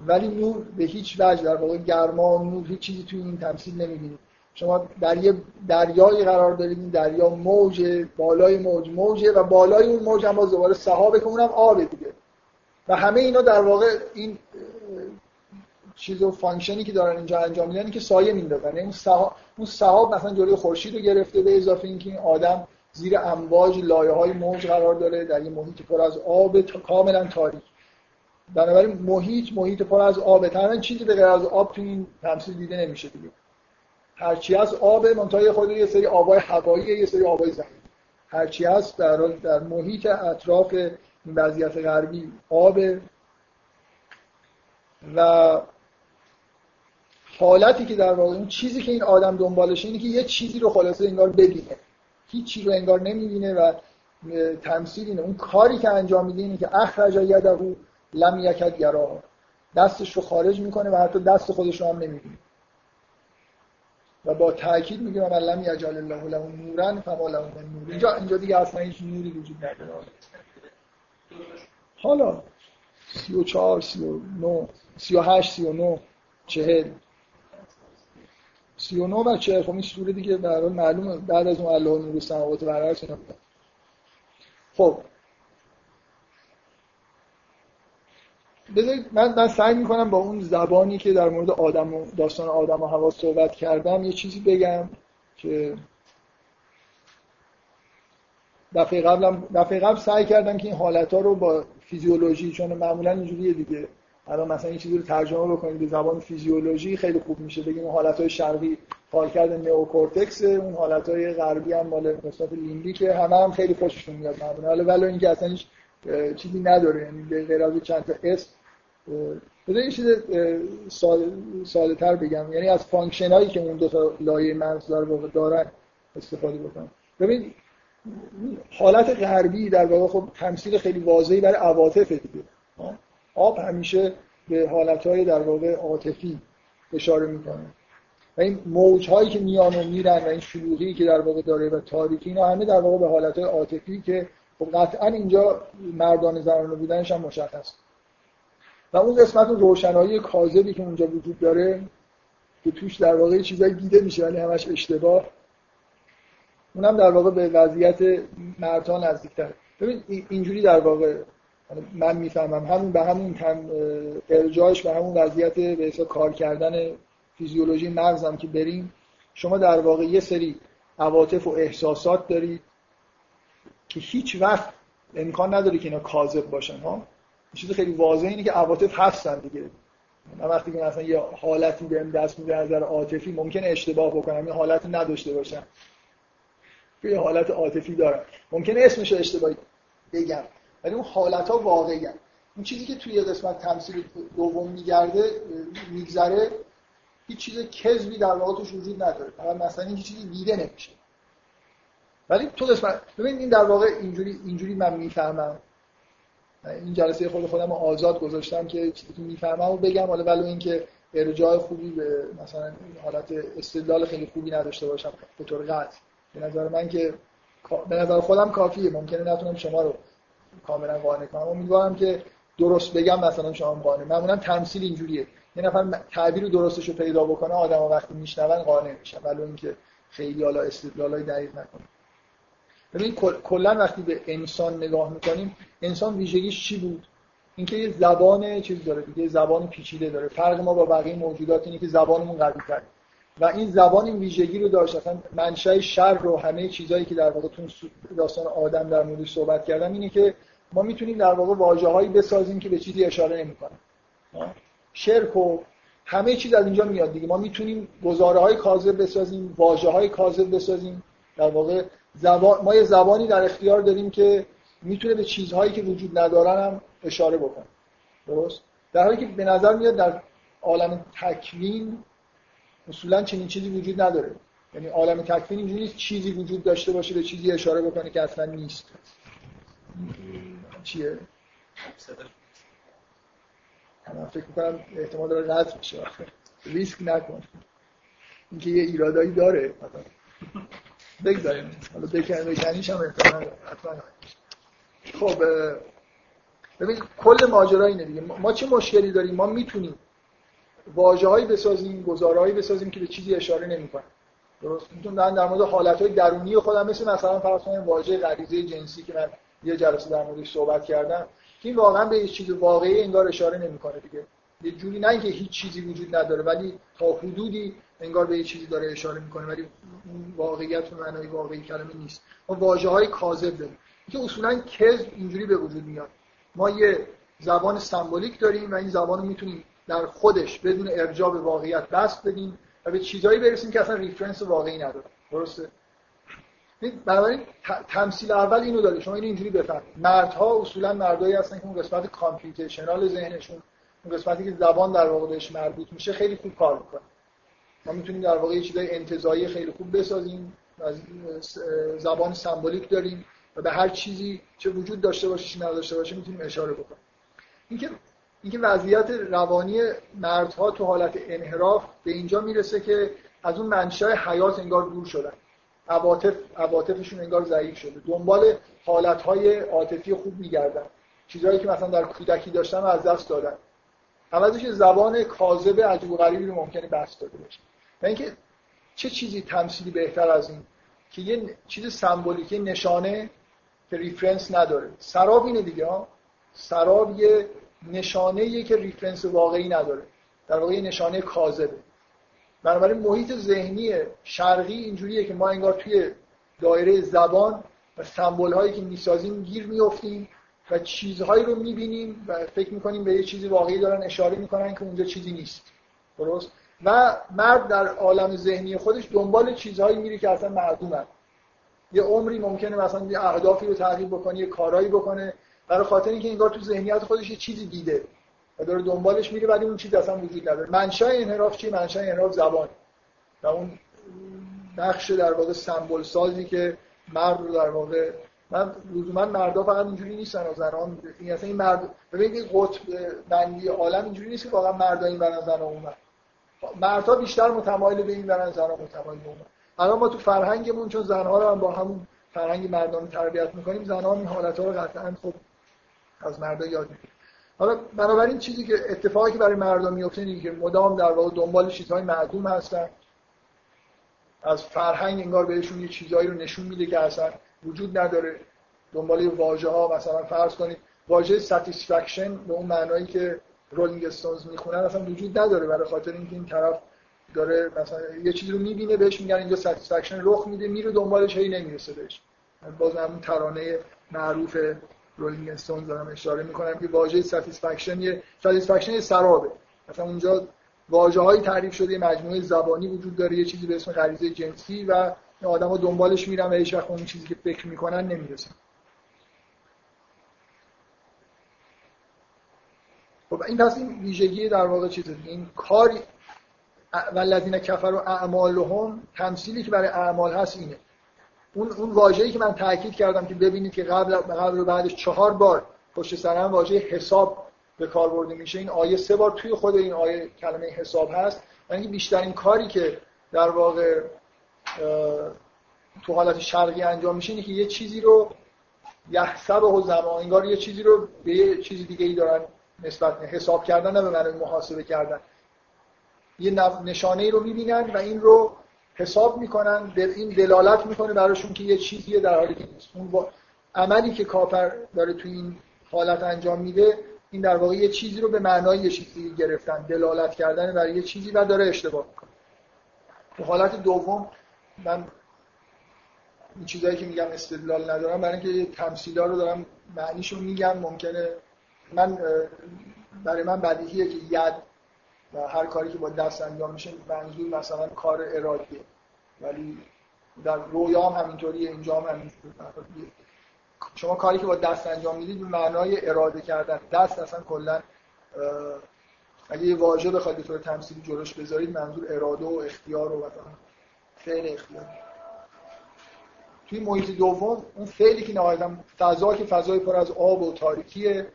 Speaker 1: ولی نور به هیچ وجه در واقع گرما نور هیچ چیزی توی این تمثیل نمی‌بینید شما در یه دریایی قرار دارید این دریا موج بالای موج موجه و بالای اون موج هم باز دوباره سحابه که اونم آبه دیگه. و همه اینا در واقع این چیز و function ی که دارن اینجا انجام میدن که سایه میندازن. یعنی اون سحاب اون سحاب مثلا جلوی خورشید رو گرفته به اضافه اینکه این آدم زیر امواج لایه های موج قرار داره در یه محیط پر از آب تا کاملا تاریک. بنابراین محیط محیط پر از آب. تنها چیزی به غیر از آب تو این تمثیل دیده نمیشه دیگه. هرچی از آب منتهای خود یه سری آبای هوایی یه سری آبای زمین هرچی هست در در محیط اطراف این وضعیت غربی آب. و حالتی که در واقع اون چیزی که این آدم دنبالشه اینه که یه چیزی رو خلاصه انگار ببینه. هیچ چیزی رو انگار نمی‌بینه و تمثیل اینه. اون کاری که انجام میده اینه که اخرج یده لم یکد یرا دستش رو خارج می‌کنه و حتی دست خودش رو هم نمی‌بینه. و با تاکید میگه من لم یجعل الله له نورا فما له من نور. اینجا اینجا دیگه اصلا هیچ نوری وجود نداره. حالا 34 39 38 39 40 39 و 40 خب این سوره دیگه در معلومه. بعد از اون الله نور السماوات و الارض خب بذارید من من سعی می‌کنم با اون زبانی که در مورد آدم و داستان آدم و هوا صحبت کردم یه چیزی بگم که دفعه قبلم دفعه قبل سعی کردم که این حالت رو با فیزیولوژی چون معمولا اینجوریه دیگه. الان مثلا این چیزی رو ترجمه بکنید به زبان فیزیولوژی خیلی خوب میشه بگیم اون حالت های شرقی کارکرد نئوکورتکس اون حالت های غربی هم مال نسبت لیمبیکه همه هم خیلی خوششون میاد معمولا. ولی اینکه اصلا چیزی نداره یعنی به غیر از چند تا اسم بذار یه چیز ساده, تر بگم. یعنی از function هایی که اون دو تا لایه مغز داره دارن استفاده بکنم. ببین حالت غربی در واقع خب تمثیل خیلی واضحی برای عواطف دیگه. آب همیشه به حالت های در واقع عاطفی اشاره می‌کنه. و این موج هایی که میان و میرن و این شلوغی که در واقع داره و تاریکی اینا همه در واقع به حالت های عاطفی که خب قطعا اینجا مردان زنانه بودنش هم مشخص. و اون قسمت روشنایی کاذبی که اونجا وجود داره که توش در واقع چیزایی دیده میشه ولی همش اشتباه اونم در واقع به وضعیت مردها نزدیکتره. ببین اینجوری در واقع من می‌فهمم همون به همون ارجاعش به همون وضعیت به کار کردن فیزیولوژی مغزم که بریم شما در واقع یه سری عواطف و احساسات دارید که هیچ وقت امکان نداره که اینا کاذب باشن ها؟ چیز خیلی واضحه اینه که عواطف هستن دیگه. من وقتی که مثلا یه حالتی بهم دست میده از نظر عاطفی ممکنه اشتباه بکنم. این حالت نداشته باشم. یه حالت عاطفی دارم. ممکنه اسمش اشتباهی بگم. ولی اون حالت ها واقعی هست. این چیزی که توی قسمت تمثیل دوم میگرده میگذره هیچ چیز کذبی در واقع توش وجود نداره. فقط مثلا این چیزی دیده نمیشه. ولی تو قسمت ببین این در واقع اینجوری اینجوری من می‌فهمم. این جلسه خود خودم آزاد گذاشتم که چیزی که می‌فهمم و بگم. حالا ولی اینکه ارجاع خوبی به مثلا حالت استدلال خیلی خوبی نداشته باشم به طور قطع. به نظر من که به نظر خودم کافیه. ممکنه نتونم شما رو کاملا قانع کنم. امیدوارم که درست بگم مثلا شما قانع. معمولا تمثیل اینجوریه. یه نفر تعبیر درستش رو پیدا بکنه آدم وقتی میشنون قانع میشن ولی اینکه خیلی حالا استدلالای دقیق نکنه. ببین کلا وقتی به انسان نگاه می‌کنیم انسان ویژگیش چی بود؟ اینکه یه زبان چیز داره دیگه زبان پیچیده داره. فرق ما با بقیه موجودات اینه که زبانمون قوی تره و این زبان این ویژگی رو داشت. اصلا منشأ شر رو همه چیزهایی که در واقع تو داستان آدم در موردش صحبت کردم اینه که ما می‌تونیم در واقع واژه‌هایی بسازیم که به چیزی اشاره نمی‌کنه. شرک و همه چیز از اینجا میاد دیگه. ما می‌تونیم گزاره های کاذب بسازیم واژه های کاذب بسازیم. در واقع زبان ما یه زبانی در اختیار داریم که می‌تونه به چیزهایی که وجود ندارن هم اشاره بکنه. درست؟ در حالی که به نظر میاد در عالم تکوین اصولا چنین چیزی وجود نداره. یعنی عالم تکوین اینجوری چیزی وجود داشته باشه به چیزی اشاره بکنه که اصلا نیست. چیه؟ من فکر می‌کنم احتمال داره رد بشه. ریسک نکن. اینکه یه ایرادایی داره. بگذاریم. حالا بکن بکنیش هم حتما. خب ببین کل ماجرا اینه دیگه. ما چه مشکلی داریم؟ ما می‌تونیم واژه‌هایی بسازیم گزارهایی بسازیم که به چیزی اشاره نمی‌کنه درست؟ می‌تونم در مورد حالت‌های درونی خودم مثل مثلا فرض کنیم واژه غریزه جنسی که من یه جلسه در موردش صحبت کردم که این واقعا به چیز واقعی انگار اشاره نمی‌کنه دیگه. یه جوری نه اینکه هیچ چیزی وجود نداره ولی تا حدودی انگار به یه چیزی داره اشاره می‌کنه ولی اون واقعیت و معنای واقعی کلمه نیست. ما واژه های کاذب داریم. که اصولا کذب اینجوری به وجود میاد. ما یه زبان سمبولیک داریم و این زبان رو می‌تونیم در خودش بدون ارجاع به واقعیت بسط بدیم و به چیزایی برسیم که اصلا reference واقعی نداره. درسته؟ بنابراین تمثیل اول اینو داره. شما اینو اینجوری بفهمید. مردها اصولا مردایی هستن که اون قسمت computational ذهنشون اون قسمتی که زبان در واقع بهش مربوط میشه خیلی خوب کار می‌کنه. می‌تونیم در واقع یه چیزای انتزاعی خیلی خوب بسازیم از زبان سمبولیک داریم و به هر چیزی چه وجود داشته باشه چه نداشته باشه می‌تونیم اشاره بکنیم. اینکه اینکه وضعیت روانی مردها تو حالت انحراف به اینجا می‌رسه که از اون منشأ حیات انگار دور شدن. عواطف عواطفشون انگار ضعیف شده. دنبال حالتهای عاطفی خوب میگردن. چیزهایی که مثلا در کودکی داشتن و از دست دادن. عوضش زبان کاذب عجیب و غریبی رو ممکنه بس داده باشه. و اینکه چه چیزی تمثیلی بهتر از این که یه چیز سمبولیک نشانه که reference نداره. سراب اینه دیگه ها سراب یه نشانه که reference واقعی نداره. در واقع یه نشانه کاذبه. بنابراین محیط ذهنی شرقی اینجوریه که ما انگار توی دایره زبان و سمبل هایی که می‌سازیم گیر میفتیم و چیزهایی رو می‌بینیم و فکر می‌کنیم به یه چیزی واقعی دارن اشاره می‌کنن که اونجا چیزی نیست. درست؟ و مرد در عالم ذهنی خودش دنبال چیزهایی میره که اصلا معدومن یه عمری ممکنه مثلا یه اهدافی رو تغییر بکنه یه کارایی بکنه برای خاطر اینکه انگار تو ذهنیت خودش یه چیزی دیده و داره دنبالش میره ولی اون چیز اصلا وجود نداره. منشأ انحراف چی؟ منشأ انحراف زبان. و اون نقش در واقع سمبل سازی که مرد رو در واقع من لزوما مردا فقط اینجوری نیستن و زنان این اصلا این مرد ببینید قطب بندی عالم اینجوری نیست که واقعا مردا این برن زنا اون مردها بیشتر متمایل به این برن زنا متمایل به اون الان ما تو فرهنگمون چون زنها رو هم با همون فرهنگ مردانه تربیت می‌کنیم زنها این حالتها رو قطعا خب از مردا یاد می‌گیرن. حالا بنابراین چیزی که اتفاقی که برای مردم میفته اینه که مدام در واقع دنبال چیزهای معدوم هستن. از فرهنگ انگار بهشون یه چیزهایی رو نشون میده که اصلا وجود نداره. دنبال واژه ها مثلا فرض کنید واژه satisfaction به اون معنایی که Rolling Stones می‌خونن اصلا وجود نداره برای خاطر اینکه این طرف داره مثلا یه چیزی رو می‌بینه بهش میگن اینجا satisfaction رخ میده میره دنبالش هی نمی‌رسه بهش. باز همون ترانه معروف Rolling Stones دارم اشاره می‌کنم که واژه satisfaction یه satisfaction سرابه. مثلا اونجا واژه هایی تعریف شده مجموعه زبانی وجود داره یه چیزی به اسم غریزه جنسی و آدما دنبالش میرن و هیچ اون چیزی که فکر می‌کنن نمی‌رسن خب این پس این ویژگی در واقع چیزه این کاری والذین کفر و اعمالهم تمثیلی که برای اعمال هست اینه. اون اون واژه‌ای که من تاکید کردم که ببینید که قبل قبل و بعدش چهار بار پشت سر هم واژه حساب به کار برده میشه. این آیه سه بار توی خود این آیه کلمه حساب هست. یعنی بیشترین کاری که در واقع تو حالت شرقی انجام میشه اینه که یه چیزی رو یحسب و زمان انگار یه چیزی رو به یه چیزی دیگه ای دارن نسبت حساب کردن نه به معنی محاسبه کردن. یه نشانه ای رو می‌بینن و این رو حساب می‌کنن این دلالت می‌کنه براشون که یه چیزیه در حالی که نیست. اون با عملی که کافر داره تو این حالت انجام میده این در واقع یه چیزی رو به معنای یه چیزی گرفتن. دلالت کردن برای یه چیزی و داره اشتباه می‌کنه. تو حالت دوم من این چیزایی که میگم استدلال ندارم برای اینکه تمثیلا رو دارم معنیشو میگم ممکنه من برای من بدیهیه که ید و هر کاری که با دست انجام میشه منظور مثلا کار ارادیه. ولی در رویام همینطوریه اینجا هم همینطوریه. شما کاری که با دست انجام می‌دید به معنای اراده کردن. دست اصلا کلا اگه یه واژه بخواید به طور تمثیلی جلوش بذارید منظور اراده و اختیار و مثلا فعل اختیار. توی محیط دوم اون فعلی که نهایتا فضا که فضای پر از آب و تاریکیه.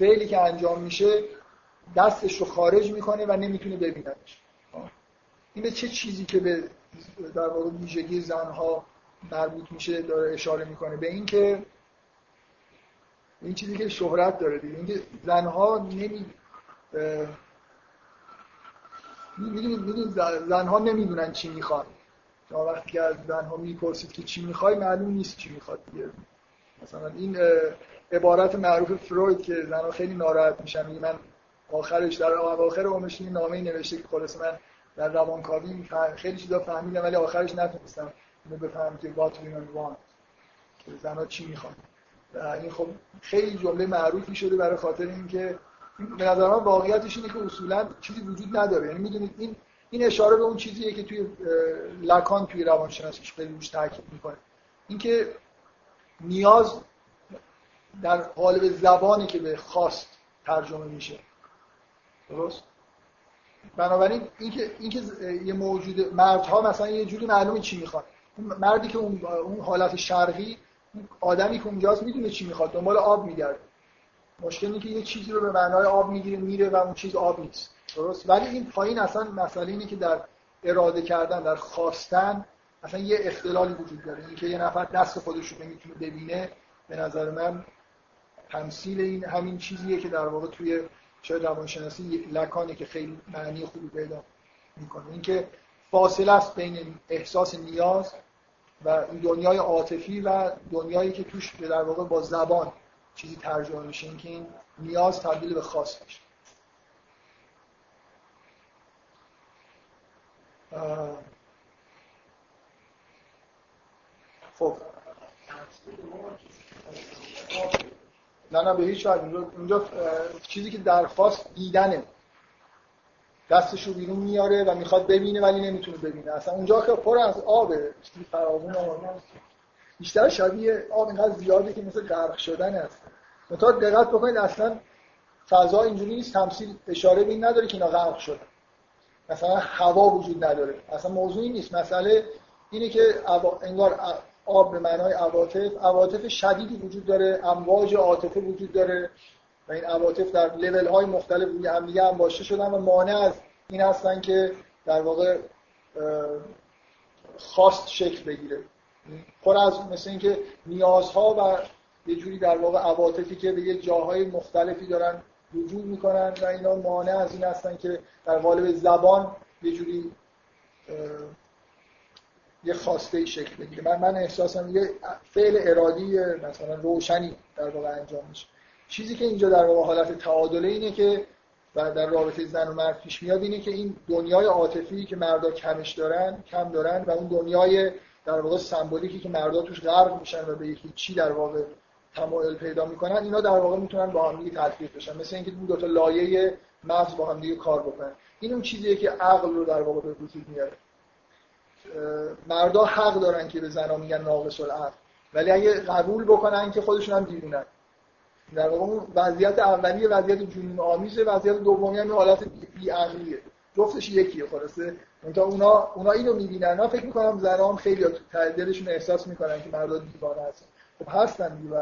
Speaker 1: فعلی که انجام میشه دستش رو خارج می‌کنه و نمی‌تونه ببیندش این چه چیزی که به در واقع ویژگی زنها مربوط میشه داره اشاره می‌کنه؟ به اینکه این چیزی که شهرت داره دیگه. اینکه زنها نمی می‌دونید زنها نمی‌دونن چی می‌خوان. شما وقتی که از زنها می‌پرسید که چی می‌خوای معلوم نیست چی می‌خواد دیگه. مثلا این عبارت معروف فروید که زنها خیلی ناراحت میشن میگه من آخرش در آخر عمرش این نامه نوشته که خلاص من در روانکاوی خیلی چیزا فهمیدم ولی آخرش نتونستم اینو بفهمم که what women want که زنها چی می‌خوان. این خب خیلی جمله معروفی شده برای خاطر اینکه به نظر من واقعیتش اینه که اصولا چیزی وجود نداره. یعنی می‌دونید این این اشاره به اون چیزیه که توی لکان توی روانشناسیش خیلی روش تاکید می‌کنه. اینکه نیاز در قالب زبانی که به خواست ترجمه میشه. درست؟ بنابراین اینکه اینکه یه موجود مردها مثلا یه جوری معلومه چی می‌خواد مردی که اون اون حالت شرقی آدمی که اونجاست می‌دونه چی می‌خواد دنبال آب میگرده. مشکل اینه که یه چیزی رو به معنای آب می‌گیره میره و اون چیز آب نیست. درست؟ ولی این پایین اصلا مسئله اینه که در اراده کردن در خواستن اصلا یه اختلالی وجود داره. اینکه یه نفر دست خودش رو نمی‌تونه ببینه به نظر من تمثیل این همین چیزیه که در واقع توی شاید روانشناسی لکانه که خیلی معنی خوبی پیدا می‌کنه. اینکه فاصله است بین احساس نیاز و دنیای عاطفی و دنیایی که توش در واقع با زبان چیزی ترجمه میشه. اینکه این نیاز تبدیل به خاص میشه. خب. نه نه به هیچ وجه. اونجا چیزی که درخواست دیدنه. دستش رو بیرون میاره و می‌خواد ببینه ولی نمی‌تونه ببینه. اصلا اونجا که پر از آبه چیزی فراوون بیشتر شبیه آب اینقدر زیاده که مثل غرق شدن است. مثلا دقت بکنید اصلا فضا اینجوری نیست. تمثیل اشاره به این نداره که اینا غرق شدن. مثلا هوا وجود نداره. اصلا موضوعی نیست. مسئله اینه که انگار آب به معنای عواطف عواطف شدیدی وجود داره امواج عاطفه وجود داره و این عواطف در لول های مختلف روی هم دیگه هم باشه شدن و مانع از این هستن که در واقع خواست شکل بگیره. پر از مثل اینکه نیازها و یه جوری در واقع عواطفی که به یه جاهای مختلفی دارن وجود می‌کنن و اینا مانع از این هستن که در قالب زبان یه جوری یه خواسته شکل بگیره. من من احساسم یه فعل ارادی مثلا روشنی در واقع انجام میشه. چیزی که اینجا در واقع حالت تعادله اینه که و در رابطه زن و مرد پیش میاد اینه که این دنیای عاطفی که مردا کمش دارن کم دارن و اون دنیای در واقع سمبولیکی که مردا توش غرق میشن و به یکی چی در واقع تمایل پیدا می‌کنن اینا در واقع می‌تونن با هم دیگه تطبیق بشن. مثل اینکه دو تا لایه مغز با هم دیگه کار بکنن. این اون چیزیه که عقل رو در واقع به وجود میاره. مردا حق دارن که به زنا میگن ناقص العقل. ولی اگه قبول بکنن که خودشون هم دیوونن در واقع اون وضعیت اولیه وضعیت جنون آمیزه وضعیت دومی هم حالت بی عقلیه جفتش یکیه خلاصه. تا اونا اونا اینو می‌بینن. من فکر می‌کنم زنا هم خیلی تو دلشون احساس می‌کنن که مردا دیوانه هستن. خب هستن دیگه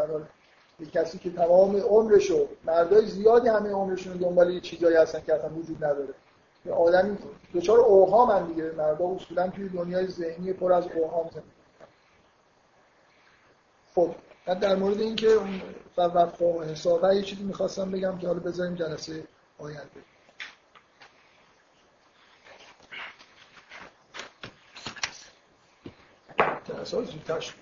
Speaker 1: یه کسی که تمام عمرشو مردای زیادی همه عمرشون دنبال یه چیزایی هستن که اصلا وجود نداره. آدمی دچار اوهام دیگه. مردا اصولا توی دنیای ذهنی پر از اوهام زندگی خب در مورد اینکه اون وقت و حساب یه چیزی می‌خواستم بگم که حالا بذاریم جلسه آینده. جلسه ها زودتر شد.